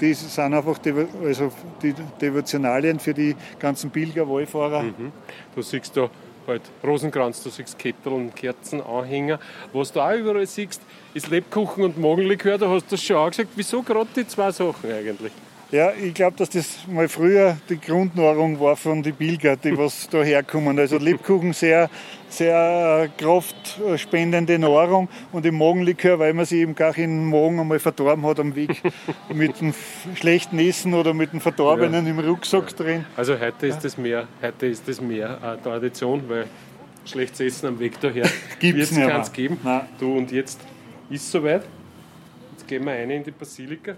die sind einfach die, also die Devotionalien für die ganzen Pilger, Wallfahrer. Mhm. Du siehst da halt Rosenkranz, du siehst Ketteln, Kerzen, Anhänger. Was du auch überall siehst, ist Lebkuchen und Morgenlikör. Da hast du das schon auch gesagt. Wieso gerade die zwei Sachen eigentlich? Ja, ich glaube, dass das mal früher die Grundnahrung war von den Pilger, die was da herkommen. Also Lebkuchen sehr, sehr äh, kraftspendende Nahrung und im Magenlikör, weil man sich eben gar in den Magen einmal verdorben hat am Weg mit dem schlechten Essen oder mit dem Verdorbenen ja. im Rucksack ja. drin. Also heute ist das mehr, heute ist das mehr eine Tradition, weil schlechtes Essen am Weg daher gibt es kann es geben. Nein. Du und jetzt ist es soweit. Jetzt gehen wir rein in die Basilika.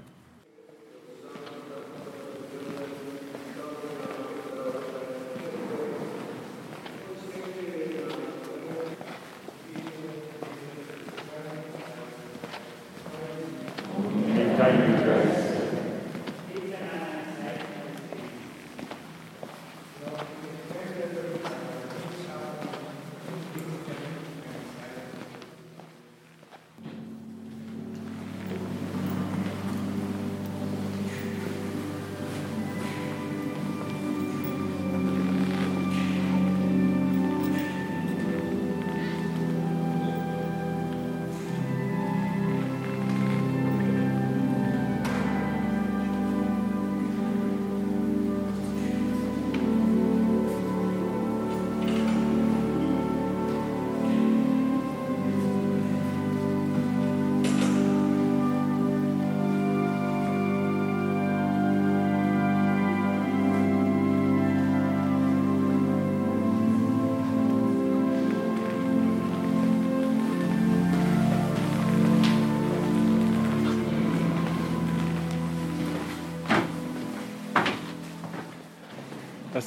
Ein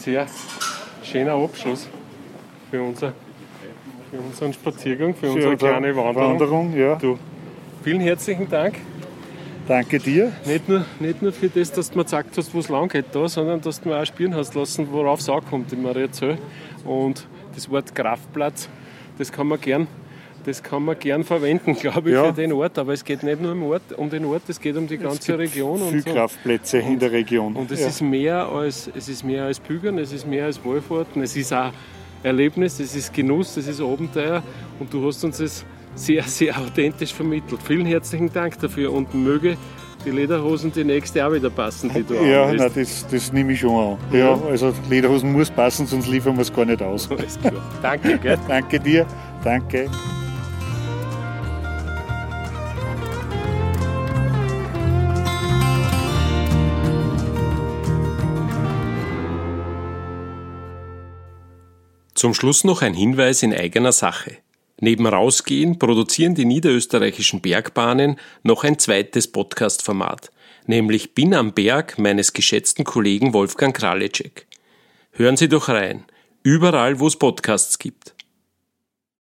sehr schöner Abschluss für, unser, für unseren Spaziergang, für, für unsere kleine Wanderung. Wanderung ja. du, vielen herzlichen Dank. Danke dir. Nicht nur, nicht nur für das, dass du mir gesagt hast, wo es lang geht da, sondern dass du mir auch spüren hast lassen, worauf es ankommt in Mariazell. Und das Wort Kraftplatz, das kann man gern das kann man gern verwenden, glaube ich, ja. für den Ort. Aber es geht nicht nur um, Ort, um den Ort, es geht um die ganze Region. Viele und so. Kraftplätze in der Region. Und es, ja. ist mehr als, es ist mehr als Pilgern, es ist mehr als Wohlfahrten, es ist auch Erlebnis, es ist Genuss, es ist Abenteuer. Und du hast uns das sehr, sehr authentisch vermittelt. Vielen herzlichen Dank dafür und möge die Lederhosen die nächste auch wieder passen, die du Ja, nein, das, das nehme ich schon an. Ja. ja. also Lederhosen muss passen, sonst liefern wir es gar nicht aus. Alles klar. Danke, gell? Danke dir. Danke. Zum Schluss noch ein Hinweis in eigener Sache. Neben Rausgehen produzieren die niederösterreichischen Bergbahnen noch ein zweites Podcast-Format, nämlich Bin am Berg meines geschätzten Kollegen Wolfgang Kralicek. Hören Sie doch rein, überall wo es Podcasts gibt.